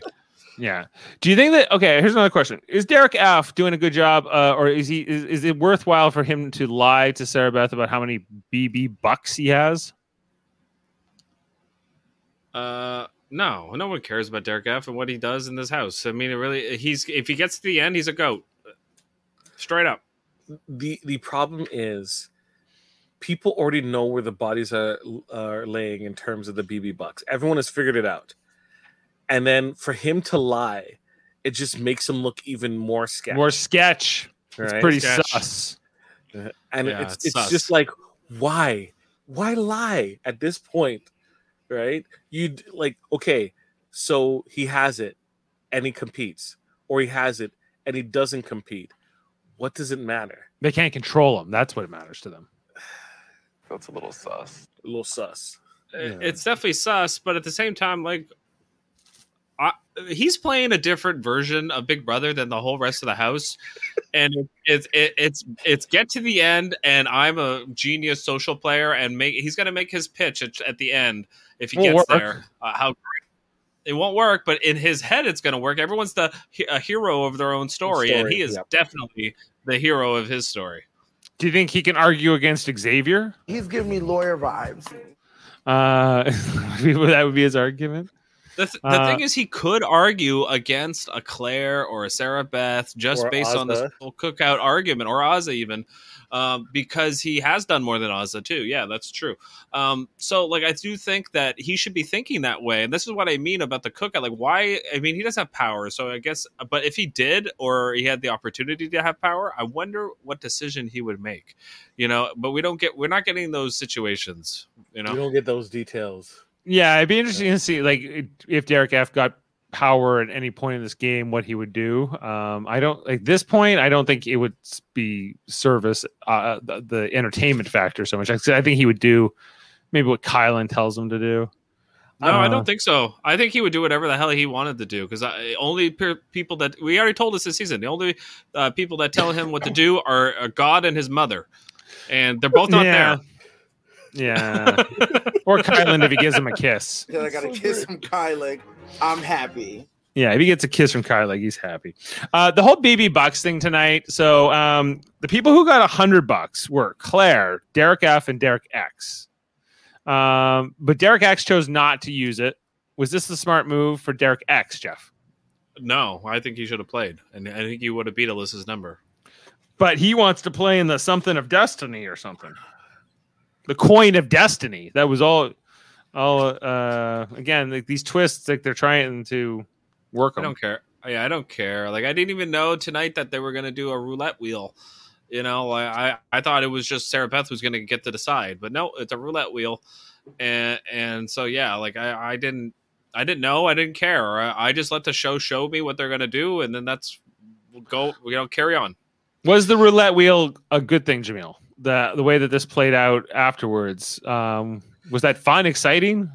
Yeah. Do you think that? Okay. Here's another question: Is Derek F doing a good job, uh, or is he? Is, is it worthwhile for him to lie to Sarah Beth about how many BB bucks he has? Uh, no, no one cares about Derek F and what he does in this house. I mean, it really, he's if he gets to the end, he's a goat, straight up. the the problem is people already know where the bodies are are laying in terms of the BB bucks. Everyone has figured it out. And then for him to lie, it just makes him look even more sketch. More sketch. It's pretty Sketch. sus. Uh, and Yeah, it's it's it's sus. just like why why lie at this point right you like okay so he has it and he competes or he has it and he doesn't compete what does it matter They can't control him. That's what matters to them. That's a little sus. a little sus Yeah. It's definitely sus, but at the same time, like, I, he's playing a different version of Big Brother than the whole rest of the house, and it's it, it's it's get to the end, and I'm a genius social player, and make he's gonna make his pitch at, at the end if he Won't gets work. there. Uh, how it won't work, but in his head, it's going to work. Everyone's the a hero of their own story, and he is yep. definitely the hero of his story. Do you think he can argue against Xavier? He's giving me lawyer vibes. Uh, that would be his argument. The, th- the Uh, thing is, he could argue against a Claire or a Sarah Beth just Or based on this whole cookout argument, or Azah even, um, because he has done more than Azah too. Yeah, that's true. Um, so, like, I do think that he should be thinking that way, and this is what I mean about the cookout. Like, why? I mean, he doesn't have power, so I guess. But if he did, or he had the opportunity to have power, I wonder what decision he would make. You know, but we don't get. We're not getting those situations. You know. you don't get those details Yeah, it'd be interesting to see like if Derek F got power at any point in this game, what he would do. Um, I don't like this point. I don't think it would be service uh, the, the entertainment factor so much. I I think he would do maybe what Kyland tells him to do. No, I Uh, don't think so. I think he would do whatever the hell he wanted to do because only pe- people that we already told us this season, the only uh, people that tell him what to do are uh, God and his mother, and they're both not Yeah. there. Yeah, or Kyland if he gives him a kiss. Because I got a kiss from Kylie. I'm happy. Yeah, if he gets a kiss from Kyla, he's happy. Uh, the whole BB Bucks thing tonight. So um, the people who got a hundred bucks were Claire, Derek F, and Derek X. Um, but Derek X chose not to use it. Was this the smart move for Derek X, Jeff? No, I think he should have played, and I think he would have beat Alyssa's number. But he wants to play in the something of destiny or something. The coin of destiny. That was all. All uh, again, like these twists, like they're trying to work I don't care. Yeah, I don't care. Like I didn't even know tonight that they were going to do a roulette wheel. You know, I, I I thought it was just Sarah Beth was going to get to decide, but no, it's a roulette wheel, and and so yeah, like I I didn't I didn't know, I didn't care. I, I just let the show show me what they're going to do, and then that's we'll go. You know, carry on. Was the roulette wheel a good thing, Jameel? The the way that this played out afterwards, um, was that fun, exciting?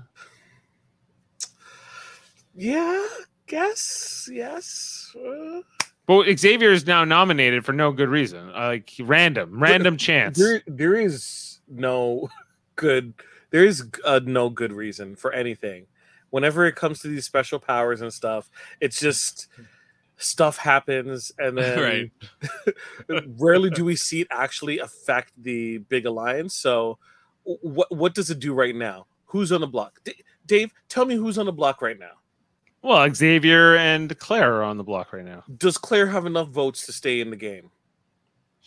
yeah guess yes uh, But Xavier is now nominated for no good reason, uh, like random, random chance. there there is no good there is uh, no good reason for anything whenever it comes to these special powers and stuff it's just stuff happens and then Right. rarely do we see it actually affect the big alliance so what what does it do right now who's on the block D- dave tell me who's on the block right now Well, Xavier and Claire are on the block right now. does claire have enough votes to stay in the game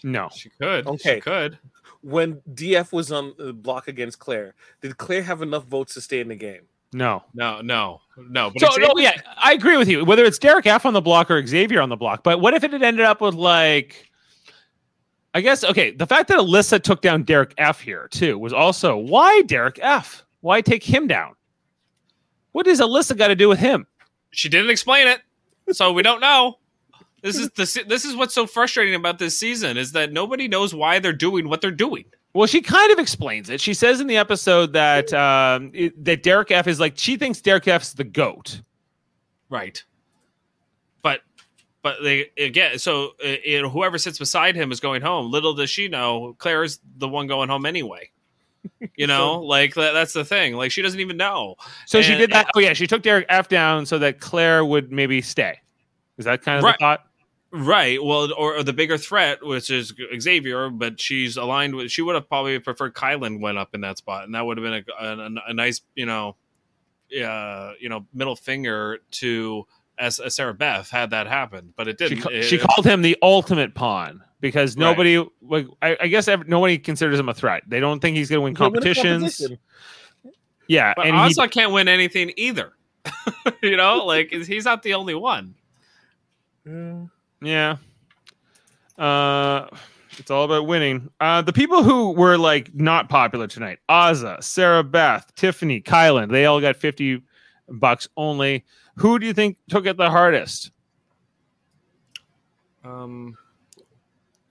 No. She could. Okay. She could. When DF was on the block against Claire, did Claire have enough votes to stay in the game? No. No, no, no. But So Xavier- no, yeah, I agree with you. Whether it's Derek F on the block or Xavier on the block, but what if it had ended up with like, I guess okay, the fact that Alyssa took down Derek F here too was also why Derek F? Why take him down? What does Alyssa got to do with him? she didn't explain it, so we don't know. This is the this is what's so frustrating about this season is that nobody knows why they're doing what they're doing. Well, she kind of explains it. She says in the episode that um, it, that Derek F is like she thinks Derek F's the goat. Right. But but they again so uh, you know, whoever sits beside him is going home. Little does she know Claire's the one going home anyway. You know, like that, that's the thing. Like she doesn't even know. So she did that. Oh yeah, she took Derek F down so that Claire would maybe stay. Is that kind of Right. the thought? Right. Well, or, or the bigger threat, which is Xavier, but she's aligned with. She would have probably preferred Kyland went up in that spot, and that would have been a, a, a nice, you know, uh, you know, middle finger to as, as Sarah Beth had that happen, but it didn't. ca- It- she called him the ultimate pawn because Right. nobody, like, I, I guess, ev- nobody considers him a threat. They don't think he's going to win He'll win competitions. competition. Yeah, But and he, Azah can't win anything either. you know, like he's not the only one. Yeah. Uh it's all about winning. Uh the people who were like not popular tonight, Azah, Sarah Beth, Tiffany, Kyland, they all got 50 bucks only. Who do you think took it the hardest? Um,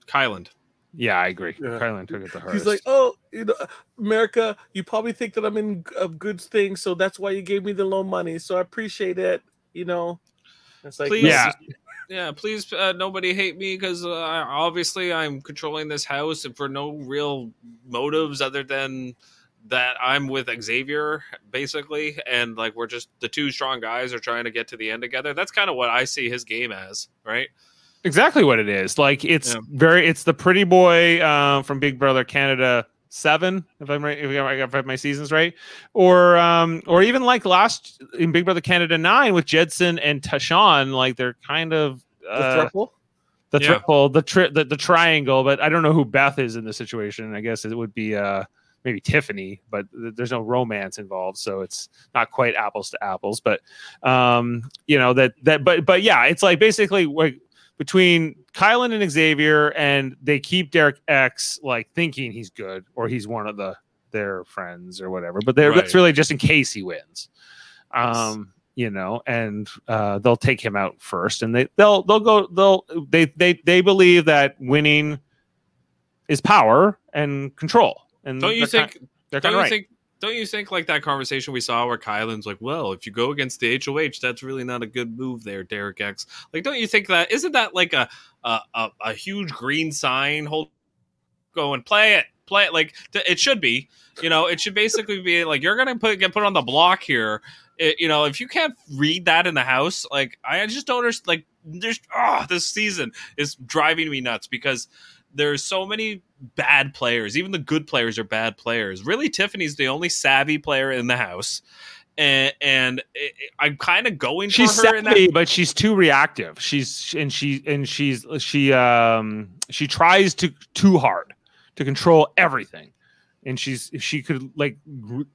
Kyland. Yeah, I agree. Yeah. Kyland took it the hardest. He's like, oh, you know, America, you probably think that I'm in a good thing, so that's why you gave me the loan money. So I appreciate it. You know, it's like, Please, Yeah. Yeah, please, uh, nobody hate me because uh, obviously I'm controlling this house and for no real motives other than that I'm with Xavier basically, and like we're just the two strong guys are trying to get to the end together. That's kind of what I see his game as, right? exactly what it is. Like it's Yeah. very it's the pretty boy um, from Big Brother Canada 7 if I'm right if I if I have my seasons right or um or even like last in Big Brother Canada 9 with Jedson and Tashawn like they're kind of the uh, thruple? the Yeah. triple, the tri- the the triangle, but I don't know who Beth is in the situation. I guess it would be uh maybe Tiffany, but th- there's no romance involved, so it's not quite apples to apples. But um, you know that that but but yeah, it's like basically like between Kyland and Xavier, and they keep Derek X like thinking he's good or he's one of the their friends or whatever. But they're that's really just in case he wins. Um, you know, and uh, they'll take him out first, and they they'll they'll go they'll they they they believe that winning is power and control. And Don't you think? they're Don't kind you of right? think? Don't you think like that conversation we saw where Kyland's like, well, if you go against the HOH, that's really not a good move there, Derek X. Like, don't you think that isn't that like a a, a, a huge green sign? Hold, go and play it, play it. Like th- it should be. You know, it should basically be like you're gonna put get put on the block here. It, you know, if you can't read that in the house, like I just don't understand. Like, there's ah, this season is driving me nuts because there's so many bad players. Even the good players are bad players. Really, Tiffany's the only savvy player in the house, and and it, I'm kind of going she's for her in that. but she's too reactive. She's and she and she's she um she tries to too hard to control everything. And she's if she could like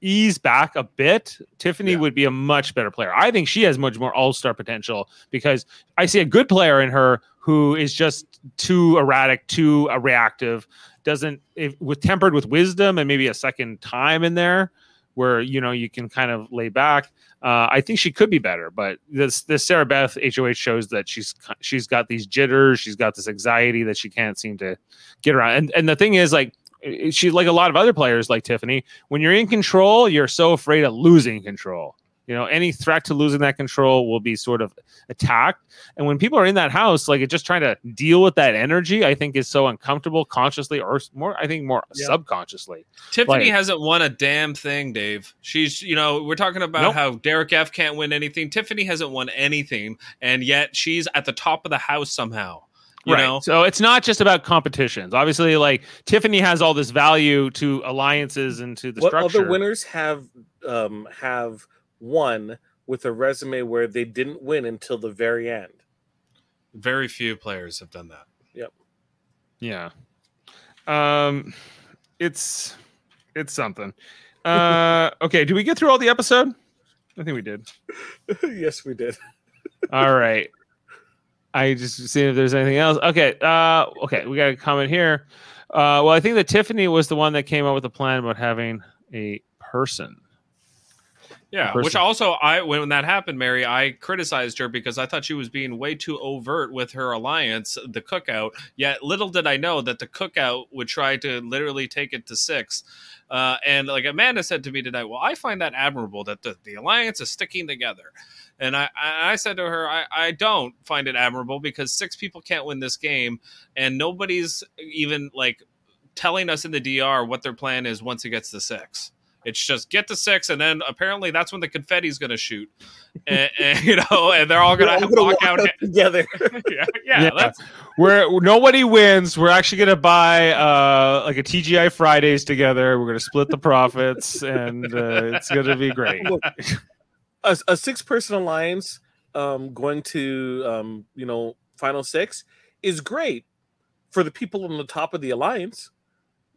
ease back a bit, Tiffany Yeah. would be a much better player. I think she has much more all star potential because I see a good player in her who is just too erratic, too uh, reactive. Doesn't if, with tempered with wisdom and maybe a second time in there where you know you can kind of lay back. Uh, I think she could be better, but this this Sarah Beth HOH shows that she's she's got these jitters, she's got this anxiety that she can't seem to get around. And and the thing is, like i- she like a lot of other players like Tiffany, when you're in control, you're so afraid of losing control. You know, any threat to losing that control will be sort of attacked. And when people are in that house, like just trying to deal with that energy, I think is so uncomfortable consciously or more, I think more Yeah. subconsciously. Tiffany Like- hasn't won a damn thing, Dave. She's, you know, we're talking about Nope. how Derek F can't win anything. Tiffany hasn't won anything, and yet she's at the top of the house somehow. You know, So it's not just about competitions. Obviously, like Tiffany has all this value to alliances and to the what structure. other winners have um have won with a resume where they didn't win until the very end? very few players have done that. Yep. Yeah. Um, it's it's something. Uh, okay. Do we get through all the episode? I think we did. yes, we did. All right. I just see if there's anything else. Okay. Uh, okay. We got a comment here. Uh, well, I think that Tiffany was the one that came up with the plan about having a person. Yeah, person. which also I when that happened, Mary, I criticized her because I thought she was being way too overt with her alliance, the cookout. Yet little did I know that the cookout would try to literally take it to six. Uh, and like Amanda said to me tonight, well, I find that admirable that the, the alliance is sticking together. And I, I I said to her, I, I don't find it admirable because six people can't win this game, and nobody's even like telling us in the DR what their plan is once it gets to six. It's just get to six, and then apparently that's when the confetti's going to shoot, and, and, you know, and they're all going to walk walk out. out together. yeah, yeah, that's Where nobody wins. We're actually gonna buy uh like a TGI Fridays together. We're gonna split the profits, and uh, it's gonna be great. Look, a, a six-person alliance um, going to um, you know final six is great for the people on the top of the alliance.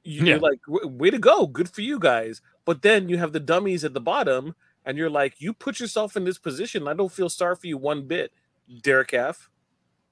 You- You're Yeah. like, "W- way to go, good for you guys. But then you have the dummies at the bottom, and you're like, you put yourself in this position. I don't feel sorry for you one bit, Derek F.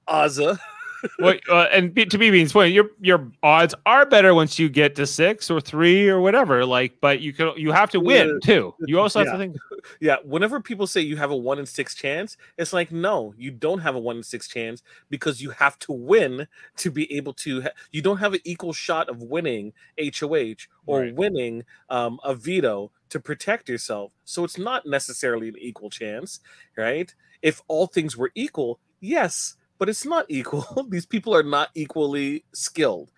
Azah. well, uh, and be, to be Bean's point, your your odds are better once you get to six or three or whatever. Like, but you can you have to win too. You also have Yeah. to think. Yeah, whenever people say you have a one in six chance, it's like no, you don't have a one in six chance because you have to win to be able to. Ha- you don't have an equal shot of winning HOH or Right. winning um, a veto to protect yourself. So it's not necessarily an equal chance, right? If all things were equal, yes, but it's not equal. These people are not equally skilled,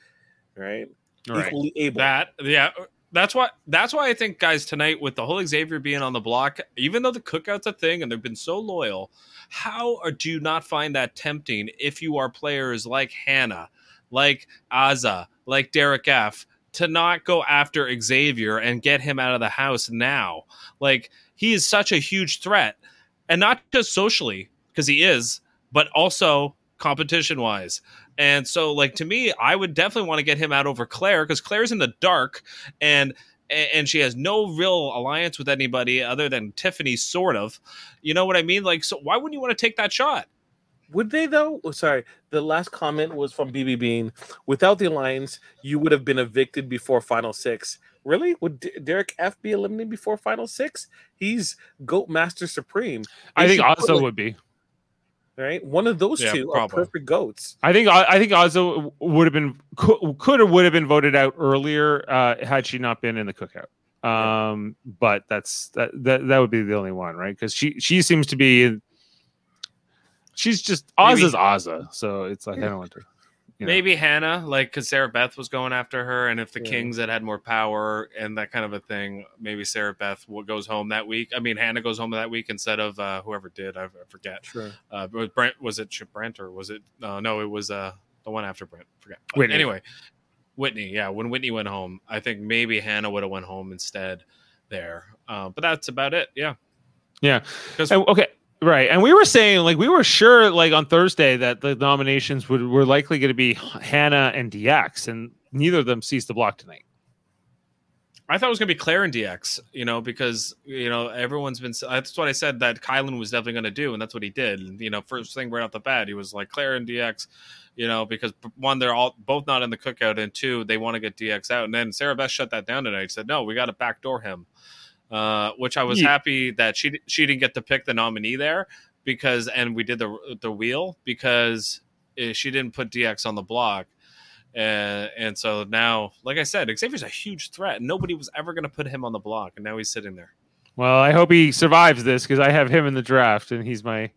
right? Right. Equally able. that. Yeah, that's why. That's why I think, guys, tonight with the whole Xavier being on the block, even though the cookout's a thing and they've been so loyal, how are, do you not find that tempting if you are players like Hannah, like Azah, like Derek F. To not go after Xavier and get him out of the house now. Like, he is such a huge threat. And not just socially, because he is, but also competition wise. And so, like to me, I would definitely want to get him out over Claire because Claire's in the dark and and she has no real alliance with anybody other than Tiffany, sort of. You know what I mean? Like, so why wouldn't you want to take that shot? Would they though? Oh, sorry. The last comment was from BB Bean. Without the alliance, you would have been evicted before final six. Really? Would D- Derek F be eliminated before final six? He's Goat Master Supreme. I They think should put, Azah like, would be. Right. One of those Yeah, two probably. are perfect goats. I think I think Azah would have been could, could or would have been voted out earlier uh, had she not been in the cookout. Um, but that's that, that that would be the only one, right? Because she she seems to be. She's just Maybe- Azah's Azah, so it's like I don't want to. You know. Maybe Hannah, like because Sarah Beth was going after her, and if the Yeah. Kings had had more power and that kind of a thing, maybe Sarah Beth goes home that week. I mean, Hannah goes home that week instead of uh, whoever did. I, forget. Sure. Uh, was Brent was it Chip Brent or was it? Uh, no, it was uh, the one after Brent. Forget. Whitney. Anyway, Whitney. Yeah, when Whitney went home, I think maybe Hannah would have went home instead there. Uh, but that's about it. Yeah. Yeah. okay. Right. And we were saying like we were sure like on Thursday that the nominations would were likely going to be Hannah and DX and neither of them seized the block tonight. I thought it was going to be Claire and DX, you know, because you know everyone's been. That's what I said that Kyland was definitely going to do, and that's what he did. You know, first thing right off the bat, he was like Claire and DX, you know, because one, they're all both not in the cookout, and two, they want to get DX out. And then Sarah Beth shut that down tonight. Said no, we got to backdoor him, uh, which I was Yeah. happy that she she didn't get to pick the nominee there because, and we did the the wheel because eh, she didn't put DX on the block. And, and so now, like I said, Xavier's a huge threat. Nobody was ever going to put him on the block, and now he's sitting there. Well, I hope he survives this because I have him in the draft and he's my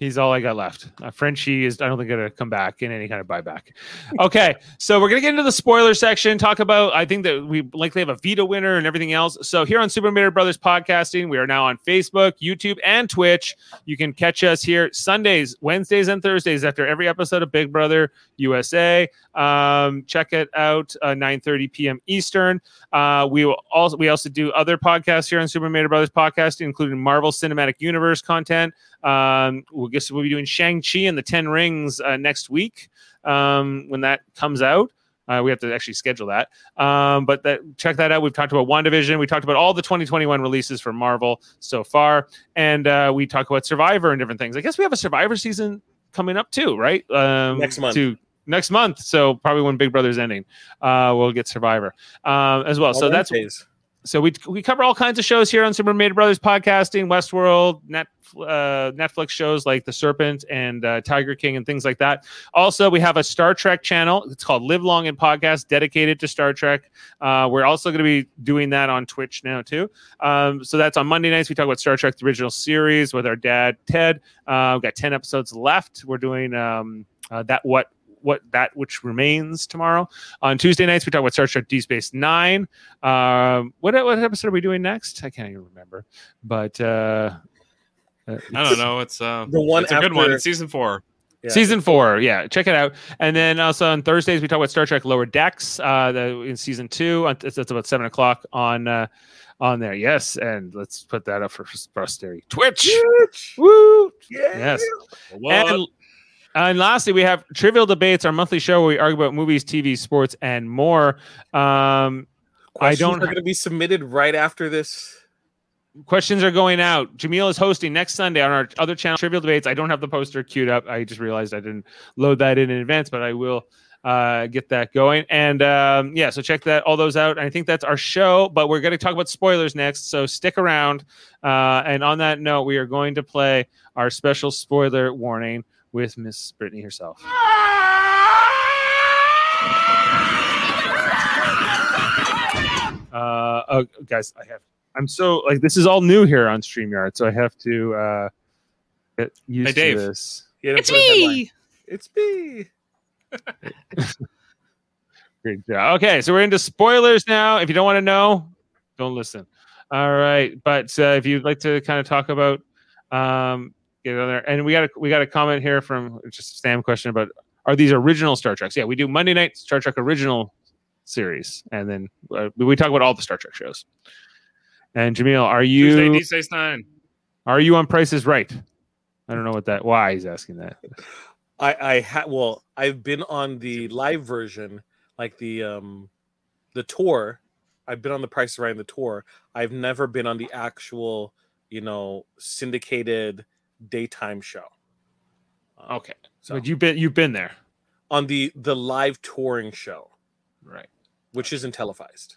he's all I got left. Uh, Frenchie is I don't think gonna come back in any kind of buyback. Okay, so we're gonna get into the spoiler section. Talk about I think that we likely have a veto winner and everything else. So here on Super Mario Brothers Podcasting, we are now on Facebook, YouTube, and Twitch. You can catch us here Sundays, Wednesdays, and Thursdays after every episode of Big Brother USA. Um, check it out uh, 9:30 p.m. Eastern. Uh, we will also we also do other podcasts here on Super Mario Brothers Podcasting, including Marvel Cinematic Universe content. Um, we'll guess we'll be doing Shang Chi and the Ten Rings uh, next week um, when that comes out. Uh, we have to actually schedule that. Um, but that, check that out. We've talked about WandaVision. We talked about all the 2021 releases from Marvel so far. And uh, we talk about Survivor and different things. I guess we have a Survivor season coming up too, right? Um, Next month. To, next month. So probably when Big Brother's ending, uh, we'll get Survivor um, as well. so All that's Wednesdays. So we we cover all kinds of shows here on Super Mario Brothers podcasting, Westworld, net uh, Netflix shows like The Serpent and uh, Tiger King and things like that. Also, we have a Star Trek channel. It's called Live Long and Podcast, dedicated to Star Trek. Uh, we're also going to be doing that on Twitch now too. Um, so that's on Monday nights. We talk about Star Trek: The Original Series with our dad Ted. Uh, we've got ten episodes left. We're doing um, uh, that what what that which remains tomorrow. On Tuesday nights, we talk about Star Trek Deep Space Nine. Um, what what episode are we doing next? I can't even remember. But uh, uh, I don't know. It's uh, The one it's a good one. It's season four. Yeah. Season four, yeah, check it out. And then also on Thursdays we talk about Star Trek Lower Decks. Uh, the, in season two, on- it's, it's about seven o'clock on uh, on there. Yes, and let's put that up for posterity. Twitch, woo, yes. What? And, and lastly, we have Trivial Debates, our monthly show where we argue about movies, TV, sports, and more. Um, I Questions don't are going to be submitted right after this. questions are going out. Jameel is hosting next Sunday on our other channel, Trivial Debates. I don't have the poster queued up. I just realized I didn't load that in in advance, but I will uh, get that going. And um, yeah, so check that all those out. I think that's our show, but we're going to talk about spoilers next. So stick around. Uh, and on that note, we are going to play our special spoiler warning with Miss Britini herself. Uh, oh, guys, I have. I'm so like this is all new here on Streamyard, so I have to uh, get used Hey, Dave. to this. You It's put a headline. me. It's me. Great job. Okay, so we're into spoilers now. If you don't want to know, don't listen. All right, but uh, if you'd like to kind of talk about, um, get on there, and we got a we got a comment here from just a Sam question about are these original Star Treks? Yeah, we do Monday night Star Trek original series, and then uh, we talk about all the Star Trek shows. And Jameel, are Tuesday, you Deep Space Nine. are you on Price is Right? I don't know what that. Why he's asking that. I I ha- well, I've been on the live version, like the um the tour. I've been on the Price is Right in the tour. I've never been on the actual, you know, syndicated daytime show. Um, Okay, so but you've been you've been there, on the the live touring show, right? which isn't televised.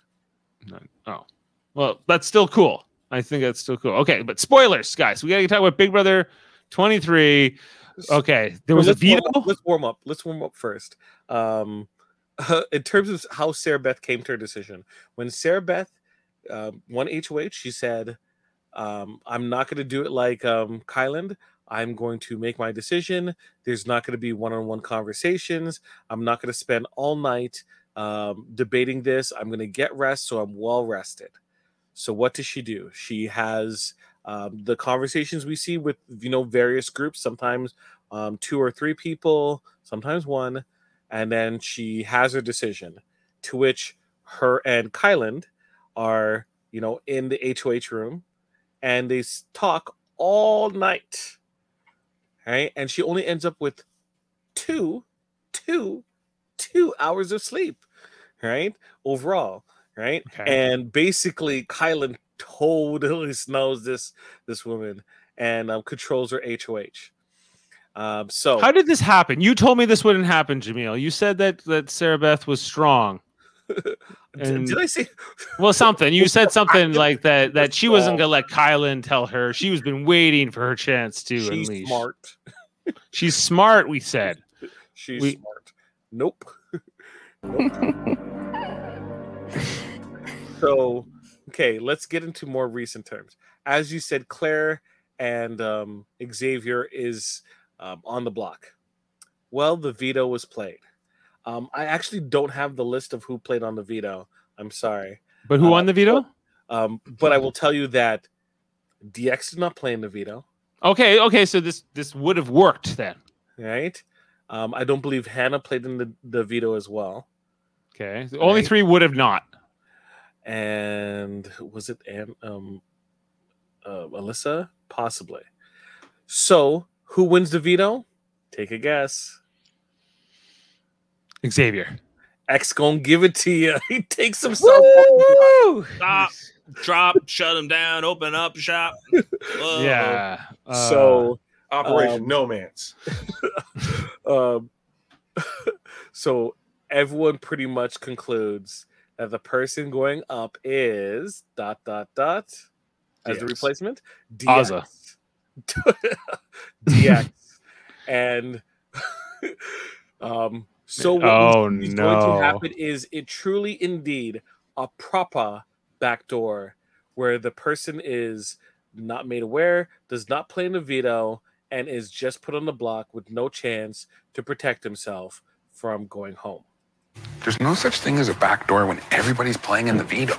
Oh, well, that's still cool. I think that's still cool. Okay, but spoilers, guys. We got to talk about Big Brother 23. Okay, there was a let's warm veto. up- Let's warm up. Let's warm up first. Um, in terms of how Sarah Beth came to her decision, when Sarah Beth um, won HOH, she said, um, "I'm not going to do it like um, Kyland. I'm going to make my decision. There's not going to be one-on-one conversations. I'm not going to spend all night um, debating this. I'm going to get rest, so I'm well rested." So what does she do? She has um, the conversations we see with you know various groups. Sometimes um, two or three people, sometimes one, and then she has her decision. To which her and Kyland are, you know, in the HOH room, and they talk all night. Right, and she only ends up with two, two, two hours of sleep. Right, overall. Right, Okay. and basically Kyland totally snows this this woman and um, controls her HOH. Um, so How did this happen? You told me this wouldn't happen, Jameel. You said that that Sarah Beth was strong. D- and- did I say? Well, something. You said something like that that she wasn't gonna let Kyland tell her. She was been waiting for her chance to She's unleash. smart. She's smart. We said. She's We- smart. Nope. nope. so, okay, let's get into more recent terms. As you said, Claire and um, Xavier is um, on the block. Well, the veto was played. Um, I actually don't have the list of who played on the veto. I'm sorry. But who Uh, won the veto? Um, but I will tell you that DX did not play in the veto, Okay, okay. So this this would have worked then. right? Um, I don't believe Hannah played in the, the veto as well. Okay, only Right. three would have not. and was it Ann, um uh, Alyssa possibly? So Who wins the veto? Take a guess. Xavier. X gonna give it to you. He takes himself. Woo! Stop, drop, shut him down, open up shop. Whoa. Yeah. uh, So, Operation Um, No Man's. um, so everyone pretty much concludes that the person going up is dot dot dot as the DX. replacement. Azah. DX. and um, so what Oh, we think is going to happen is it truly indeed a proper backdoor where the person is not made aware, does not play in the veto, and is just put on the block with no chance to protect himself from going home. There's no such thing as a back door when everybody's playing in the veto.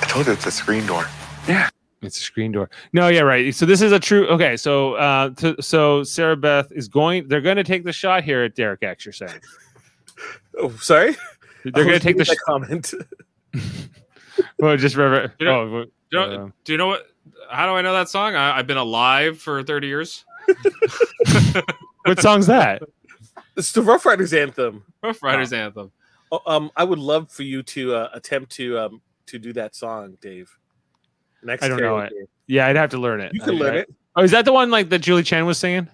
I told you it's a screen door. Yeah. It's a screen door. No, yeah, right. So this is a true. Okay, so uh, to, so Sarah Beth is going. They're going to take the shot here at Derek X. You're saying Oh, sorry. they're going to take the. Sh- comment. well, just rever- You know- oh, well, Do you, know, uh, do you know what? How do I know that song? I, I've been alive for 30 years. what song's that? it's the Ruff Ryders anthem. Ruff Ryders anthem. Oh, um, I would love for you to uh, attempt to um to do that song, Dave. Next I don't know karaoke. it. Yeah, I'd have to learn it. You can I- learn I- it. Oh, is that the one like that Julie Chen was singing?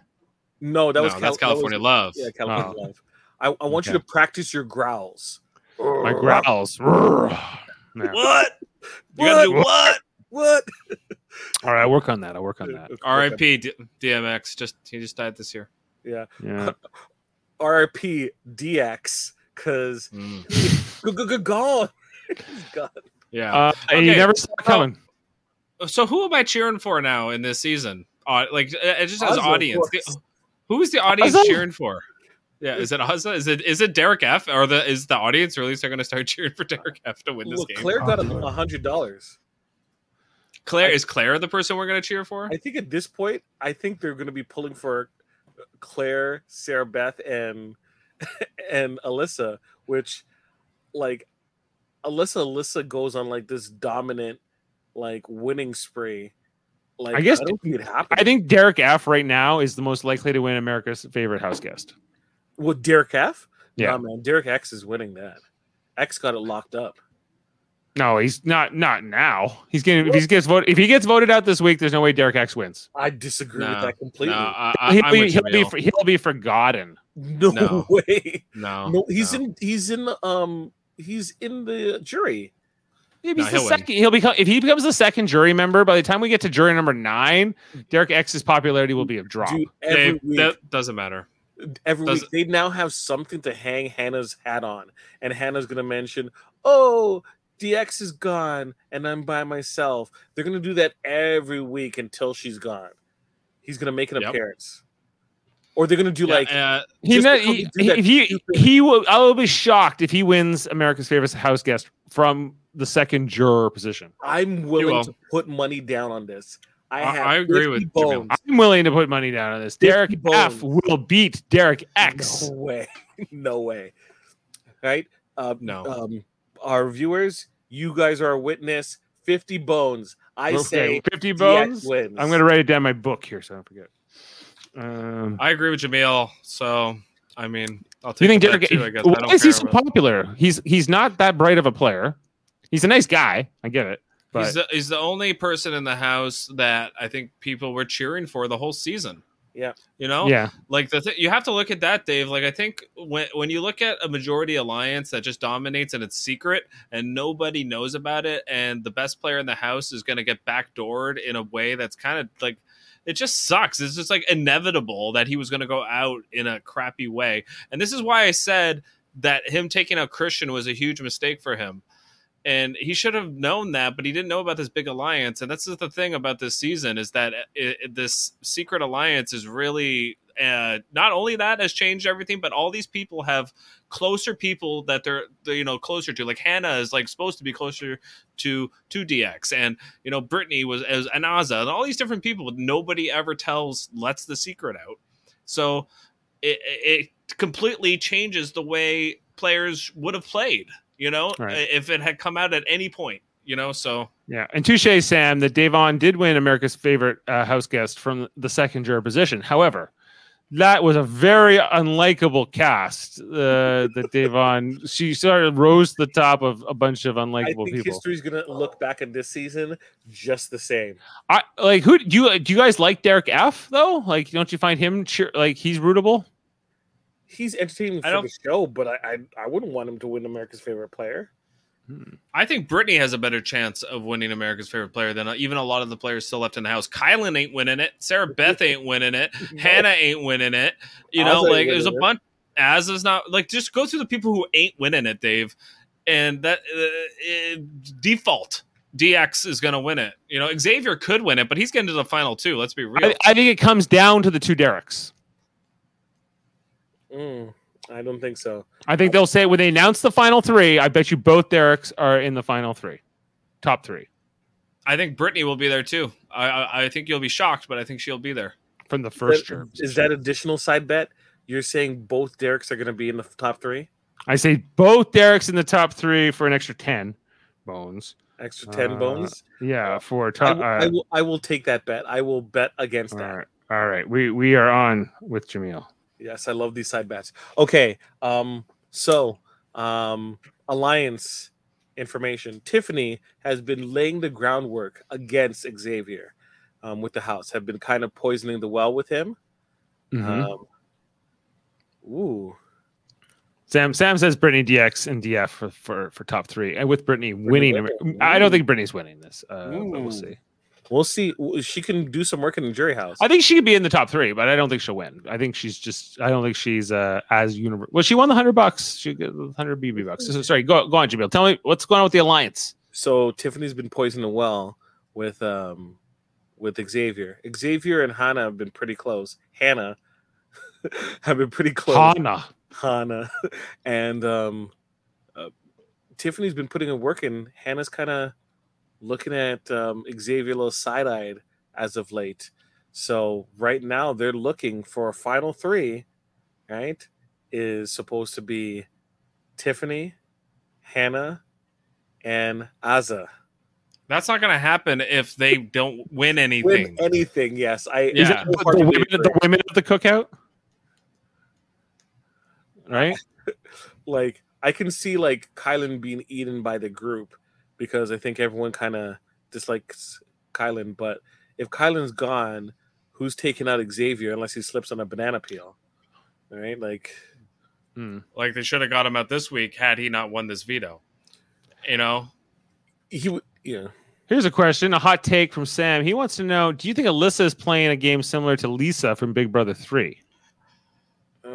No, that No, was that's Cal- that California was- Love. Yeah, California Oh. Love. I, I want you to practice your growls. My growls. Yeah. What? You gotta do what? What? All right, I'll work on that. I'll work on that. R.I.P. D- DMX. Just he just died this year. Yeah. Yeah. RP DX because Mm. gone. He's gone. Yeah. Uh, and you never saw it so- coming. so who am I cheering for now in this season? Uh, like it it just has Ozzy, audience. The- who is the audience Ozzy? cheering for? Yeah, is it Azah? Is it is it Derek F? Or the is the audience really still going to start cheering for Derek F to win this Well, game? Claire got a a hundred dollars. Claire is Claire the person we're going to cheer for? I think at this point, I think they're going to be pulling for Claire, Sarah Beth, and and Alyssa. Which, like, Alyssa, Alyssa goes on like this dominant, like winning spree. Like, I guess- I don't think it happened. I think Derek F right now is the most likely to win America's favorite house guest. Well, Derek F. Yeah. Nah, man, Derek X is winning that. X got it locked up. No, he's not. Not now. He's getting. If he gets voted, if he gets voted out this week, there's no way Derek X wins. I disagree with that completely. No, I, I, he'll be. He'll be. For- He'll be forgotten. no, No. way. no, No, he's no. in. He's in. Um, he's in the jury. If No, he's the he'll win. second, he'll become. If he becomes the second jury member, by the time we get to jury number nine, Derek X's popularity will be a drop. Dude, every Dave, week, that doesn't matter. Every does- week they now have something to hang Hannah's hat on, and Hannah's gonna mention, "Oh, DX is gone, and I'm by myself." They're gonna do that every week until she's gone. He's gonna make an Yep. appearance, or they're gonna do Yeah, like uh, He, Just not, because he, he did that if he, he will. I will be shocked if he wins America's favorite house guest from the second juror position. I'm willing will. to put money down on this. I I- have I agree 50 with Jameel. I'm willing to put money down on this. 50 Derek F will beat Derek X. No way. no way. Right? Um, No. Um, our viewers, you guys are a witness. 50 bones. I Okay, say 50 DX bones. wins. I'm gonna write it down in my book here so I don't forget. Um, I agree with Jameel. So I mean, I'll do you take think Derek? too, I guess. I Why don't is he so about- popular? He's he's not that bright of a player. He's a nice guy. I get it. But He's the, he's the only person in the house that I think people were cheering for the whole season. Yeah. You know, yeah, like the th- you have to look at that, Dave. Like I think when when you look at a majority alliance that just dominates and it's secret and nobody knows about it, and the best player in the house is going to get backdoored in a way that's kind of like it just sucks. It's just like inevitable that he was going to go out in a crappy way, and this is why I said that him taking out Christian was a huge mistake for him. And he should have known that, but he didn't know about this big alliance. And that's the thing about this season is that it, it- this secret alliance is really uh, not only that has changed everything, but all these people have closer people that they're, they're you know closer to. Like Hannah is like supposed to be closer to to DX, and you know Britini was as Anaza, and all these different people. But nobody ever tells lets the secret out. So it, it completely changes the way players would have played. You know, Right. if it had come out at any point. You know, so yeah. And touche, Sam, that Da'Vonne did win America's favorite uh, house guest from the second juror position. However, that was a very unlikable cast uh, that Da'Vonne. She sort of rose to the top of a bunch of I unlikable think people. history's gonna look back at this season just the same. I like who do you do you guys like Derek F though? Like, don't you find him cheer, like he's rootable? He's entertaining I for don't- the show, but I, I I wouldn't want him to win America's favorite player. I think Britini has a better chance of winning America's favorite player than even a lot of the players still left in the house. Kyland ain't winning it. Sarah Beth ain't winning it. Hannah ain't winning it. You know, Ozzy like ain't there's a it. bunch. As is not like just go through the people who ain't winning it, Dave, and that uh, uh, default DX is going to win it. You know, Xavier could win it, but he's getting to the final two. Let's be real. I, I think it comes down to the two Derek's. Mm, I don't think so. I think they'll say when they announce the final three. I bet you both Derek's are in the final three, top three I think Britini will be there too. I, I, I think you'll be shocked, but I think she'll be there. from the first that- germs. Is that additional side bet? You're saying both Derek's are going to be in the top three, I say both Derek's in the top three for an extra ten bones. extra ten Uh, bones. Yeah, for I, top. will- I will. I will take that bet. I will bet against all that. right, all right. We we are on with Jameel. Yes, I love these side bets. Okay, um, so um, alliance information. Tiffany has been laying the groundwork against Xavier um, with the house. Have been kind of poisoning the well with him. Mhm. Um, ooh, Sam Sam says Britini DX and DF for for, for top three, and with Britini winning. winning. I don't think Britini's winning this, uh, but we'll see. We'll see. She can do some work in the jury house. I think she could be in the top three, but I don't think she'll win. I think she's just. I don't think she's uh, as universal. Well, she won the hundred bucks. She got the hundred BB bucks. So- sorry, go go on, Jameel. Tell me what's going on with the alliance. So Tiffany's been poisoning the well with um with Xavier. Xavier and Hannah have been pretty close. Hannah have been pretty close. Hannah. Hannah and um uh, Tiffany's been putting in work and Hannah's kind of looking at um Xavier a little side-eyed as of late. So right now they're looking for a final 3, right? Is supposed to be Tiffany, Hannah, and Azah. That's not going to happen if they don't win anything. Win anything, yes. I Yeah. Is it the, the women, the women of the cookout? Right. like I can see like Kyland being eaten by the group because I think everyone kind of dislikes Kyland. But if Kyland's gone, who's taking out Xavier unless he slips on a banana peel? All right, like Hmm. Like they should have got him out this week had he not won this veto. You know, he, would- yeah. Here's a question, a hot take from Sam. He wants to know: Do you think Alyssa is playing a game similar to Lisa from Big Brother Three? Uh,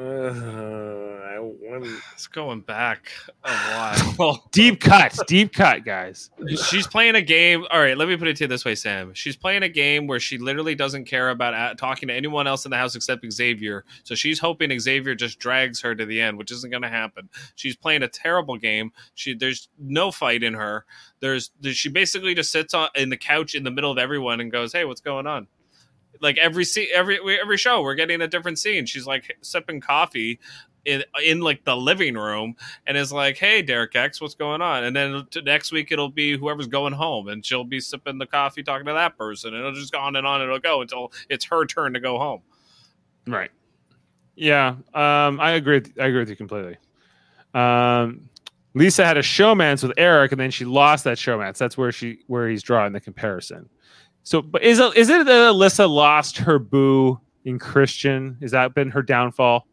I want it's going back a while. Deep cut, deep cut, guys. She's playing a game. All right, let me put it to you this way, Sam. She's playing a game where she literally doesn't care about talking to anyone else in the house except Xavier. So she's hoping Xavier just drags her to the end, which isn't going to happen. She's playing a terrible game. She there's no fight in her. There's, there's she basically just sits on in the couch in the middle of everyone and goes, "Hey, what's going on?" Like every scene, every every show, we're getting a different scene. She's like sipping coffee in in like the living room and is like, "Hey, Derek X, what's going on?" And then next week it'll be whoever's going home, and she'll be sipping the coffee, talking to that person, and it'll just go on and on. And it'll go until it's her turn to go home. Right. Yeah. Um, I agree. With, I agree with you completely. Um, Lisa had a showmance with Eric, and then she lost that showmance. That's where she where he's drawing the comparison. So, but is is it that Alyssa lost her boo in Christian? Has that been her downfall?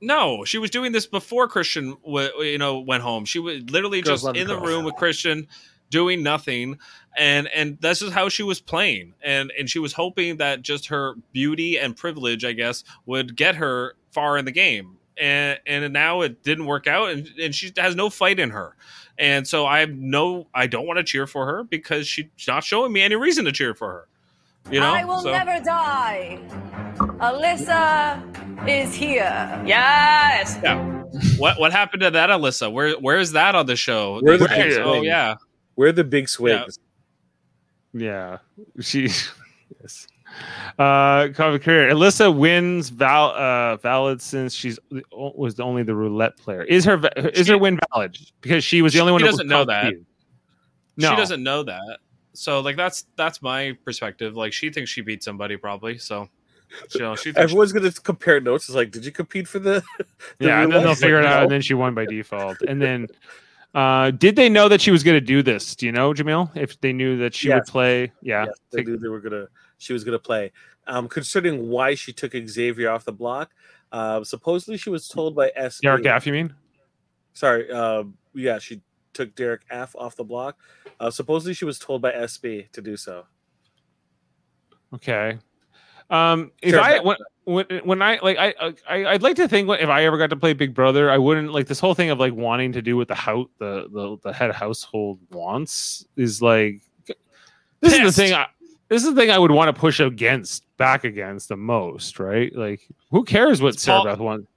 No, she was doing this before Christian, w- you know, went home. She was literally Girls just in the girls. room with Christian, doing nothing, and and this is how she was playing, and and she was hoping that just her beauty and privilege, I guess, would get her far in the game, and and now it didn't work out, and and she has no fight in her, and so I have no, I don't want to cheer for her because she's not showing me any reason to cheer for her, you know. I will So- never die. Alyssa is here. Yes. Yeah. What what happened to that, Alyssa? Where where is that on the show? We're the big oh yeah. We're the big swings. Yeah, she. yes. Uh, cover career. Alyssa wins val uh valid since she's was only the roulette player. Is her va- is her win valid because she was the only She one who doesn't was know that. No, She doesn't know that. So like that's that's my perspective. Like she thinks she beat somebody probably. So Jill, she thinks Everyone's gonna compare notes. It's like, did you compete for the? the yeah, and then they'll life? figure it out, no. and then she won by default. And then, uh, did they know that she was going to do this? Do you know, Jameel? If they knew that she would play, yeah, Yes, they knew they were gonna. She was gonna play. Um, considering why she took Xavier off the block, uh, supposedly she was told by S. Derek Gaff, you mean? Sorry. Uh, yeah, she took Derek F off the block. Uh, supposedly she was told by SB to do so. Okay. Um, if Sure, I when, when when I like I, I I'd like to think if I ever got to play Big Brother, I wouldn't like this whole thing of like wanting to do what the house the the, the head household wants is like this is the thing. I, this is the thing I would want to push against back against the most, right? Like, who cares what Sarah Paul- Beth wants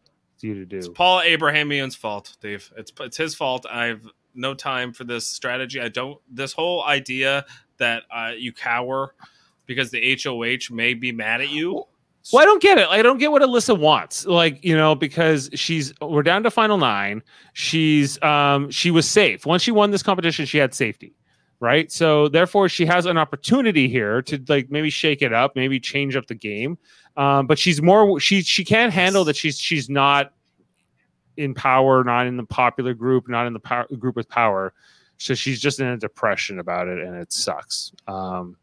you to do? It's do? Paul Abrahamian's fault, Dave. It's it's his fault. I've no time for this strategy. I don't. This whole idea that uh, you cower because the HOH may be mad at you. Well, I don't get it. I don't get what Alyssa wants. Like, you know, because she's we're down to final nine. She's um she was safe. Once she won this competition, she had safety. Right. So therefore she has an opportunity here to like maybe shake it up, maybe change up the game. Um, but she's more she she can't handle that she's she's not in power, not in the popular group, not in the power, group with power. So she's just in a depression about it and it sucks. Um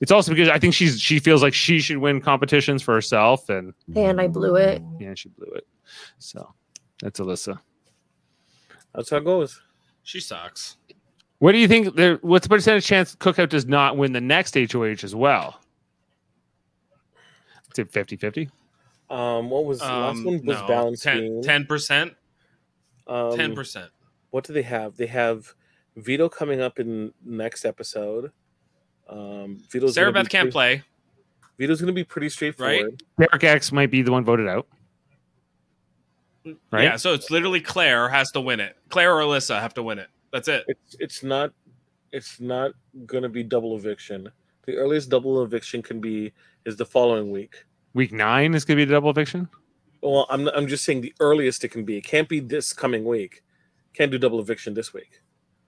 it's also because I think she's she feels like she should win competitions for herself, and And I blew it. yeah, she blew it. So that's Alyssa. That's how it goes. She sucks. What do you think? There, what's the percentage chance Cookout does not win the next HOH as well? It's at 50 50. Um, what was the last Um, one? Was no, balance 10 percent. Um, Ten percent. What do they have? They have veto coming up in next episode. Um, veto's Sarah Beth can't pretty- play. veto's going to be pretty straightforward. Derek X might be the one voted out. Right? Yeah, so it's literally Claire has to win it. Claire or Alyssa have to win it. That's it. It's it's not it's not going to be double eviction. The earliest double eviction can be is the following week. Week nine is going to be a double eviction. Well, I'm I'm just saying the earliest it can be. It can't be this coming week. Can't do double eviction this week.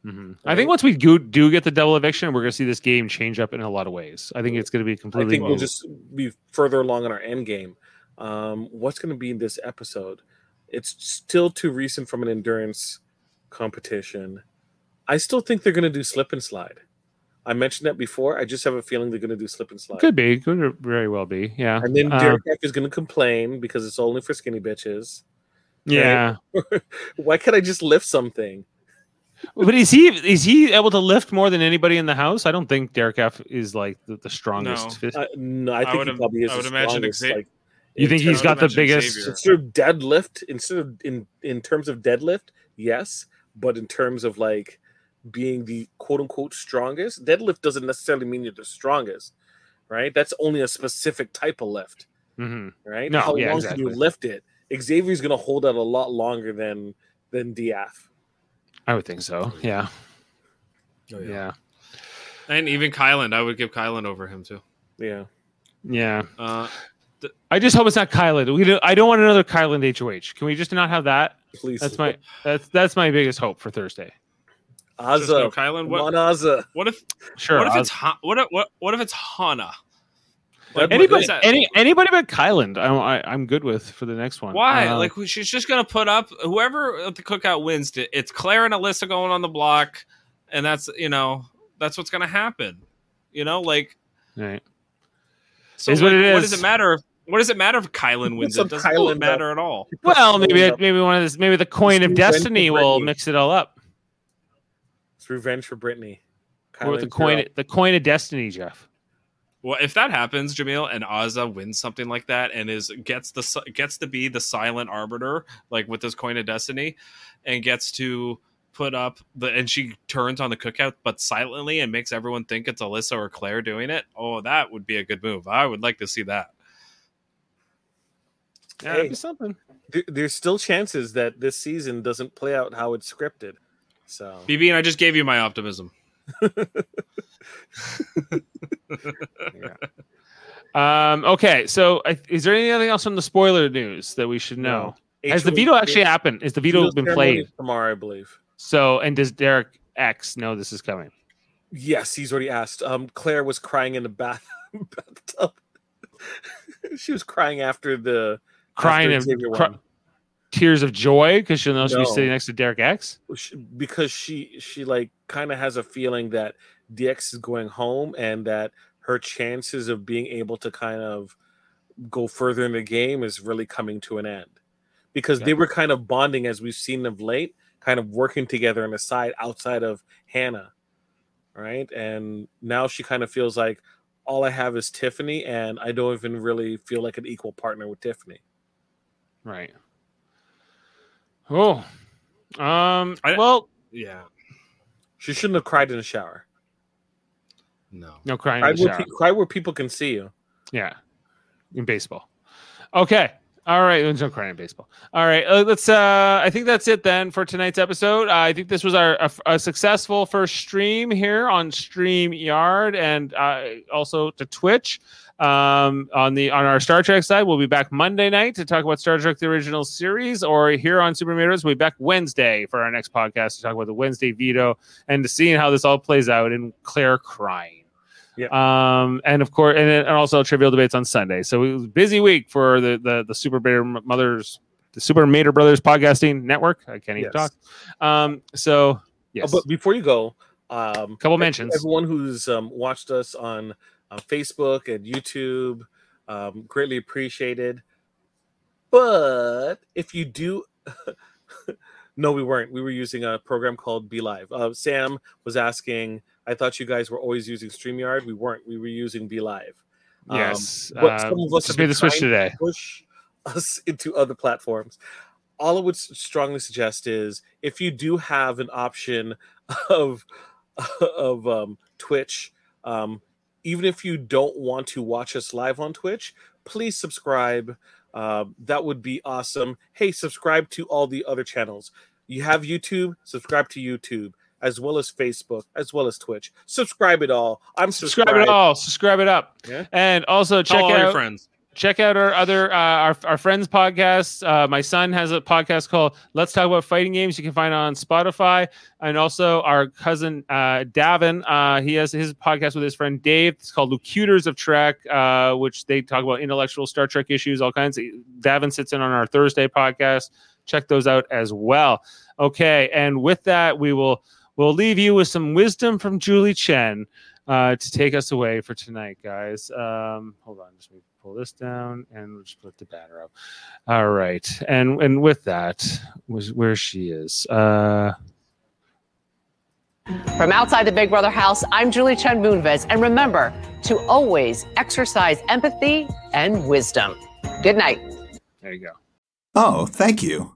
Mhm. I think once we do, do get the double eviction, we're going to see this game change up in a lot of ways. I think it's going to be completely. I think we'll just be further along in our end game. Um, what's going to be in this episode? It's still too recent from an endurance competition. I still think they're going to do slip and slide. I mentioned that before. I just have a feeling they're going to do slip and slide. Could be. Could very well be. Yeah. And then Uh, Derek F is going to complain because it's only for skinny bitches. yeah. Why can't I just lift something? But is he is he able to lift more than anybody in the house? I don't think Derek F is like the, the strongest. No. Uh, no, I I think would he probably is. I would the imagine strongest, Xa- like, you think he's got the biggest? Xavier. instead of deadlift instead of in in terms of deadlift yes but in terms of like being the quote unquote strongest deadlift doesn't necessarily mean you're the strongest right that's only a specific type of lift Mhm. right No, how yeah, long can you lift it xavier's going to hold out a lot longer than than df I would think so. Yeah. Oh, yeah. And even Kyland, I would give Kyland over him too. yeah Yeah. Uh, I just hope it's not Kyland. We do, I don't want another Kyland HOH. Can we just not have that? please That's my that's that's my biggest hope for Thursday. Just go Azah. Kyland. What, Azah. what if Sure. what if I'll- it's Ha- what if, what what if it's Hana? Like, anybody that? any anybody but Kyland, I'm I, I'm good with for the next one. Why? Uh, like she's just gonna put up whoever at the cookout wins. to- It's Claire and Alyssa going on the block, and that's you know that's what's gonna happen. You know, like right. so. Is what like, it What is. does it matter? If, what does it matter if Kyland wins some it? Doesn't Kyland matter at all. Well, maybe maybe one of this maybe the coin of destiny will mix it all up. It's revenge for Britini Or the coin the coin of destiny, Jeff. Well, if that happens, Jameel and Azah wins something like that and is gets the gets to be the silent arbiter, like with this coin of destiny, and gets to put up the and she turns on the cookout, but silently and makes everyone think it's Alyssa or Claire doing it. Oh, that would be a good move. I would like to see that. Yeah, Hey. that'd be something. There's still chances that this season doesn't play out how it's scripted so BB and I just gave you my optimism. Um, okay, so I, is there anything else on the spoiler news that we should know? Has the HOH veto actually happened? Is the veto been played? tomorrow i believe So, and does Derek X know this is coming? Yes, he's already asked. Um, Claire was crying in the bath bathtub. she was crying after the crying after and Xavier cry- won. Tears of joy because she'll know she'll be sitting next to Derek X. Because she she like kind of has a feeling that DX is going home and that her chances of being able to kind of go further in the game is really coming to an end. Because they were kind of bonding as we've seen of late kind of working together on the side outside of Hannah right? And now she kind of feels like all I have is Tiffany and I don't even really feel like an equal partner with Tiffany. Right. Oh. Um. I- well, Yeah. she shouldn't have cried in the shower No. no crying cry in the where, shower. pe- cry where people can see you Yeah, in baseball. Okay. All right. There's no crying in baseball. All right. Uh, let's. Uh, I think that's it then for tonight's episode. Uh, I think this was our a, a successful first stream here on Stream Yard and uh, also to Twitch. Um, on the on our Star Trek side, we'll be back Monday night to talk about Star Trek: The Original Series, or here on Super Mario, we'll be back Wednesday for our next podcast to talk about the Wednesday veto and to seeing how this all plays out and Claire crying. Yeah. Um, and of course, and, and also trivial debates on Sunday. So it was a busy week for the the the Super Mater Mothers, the Super Mater Brothers podcasting network. I can't even Yes. talk. Um, so Uh, yes, but before you go, um, couple mentions. Everyone who's um, watched us on uh, Facebook and YouTube, um, greatly appreciated. But if you do, no, we weren't. We were using a program called BeLive. Uh, Sam was asking. I thought you guys were always using Streamyard. We weren't. We were using BeLive. Um, Yes, uh, some of us have made the switch trying to. Push us into other platforms. All I would strongly suggest is if you do have an option of of um, Twitch, um, even if you don't want to watch us live on Twitch, please subscribe. Uh, that would be awesome. Hey, subscribe to all the other channels. You have YouTube, subscribe to YouTube, as well as Facebook, as well as Twitch. Subscribe it all. I'm Subscribe it all. Subscribe it up. Yeah. And also check Tell all your out friends. check out our other uh, our our friends podcast. Uh, my son has a podcast called Let's Talk About Fighting Games. You can find it on Spotify, and also our cousin uh, Davin. Uh, he has his podcast with his friend Dave. It's called Locutors of Trek, uh, which they talk about intellectual Star Trek issues, all kinds. Davin sits in on our Thursday podcast. Check those out as well. Okay, and with that, we will we'll leave you with some wisdom from Julie Chen uh, to take us away for tonight, guys. Um, hold on, just let me pull this down and we'll just put the banner up. All right, and and with that, was where she is. Uh, From outside the Big Brother house, I'm Julie Chen Moonves. And remember to always exercise empathy and wisdom. Good night. there you go. Oh, thank you.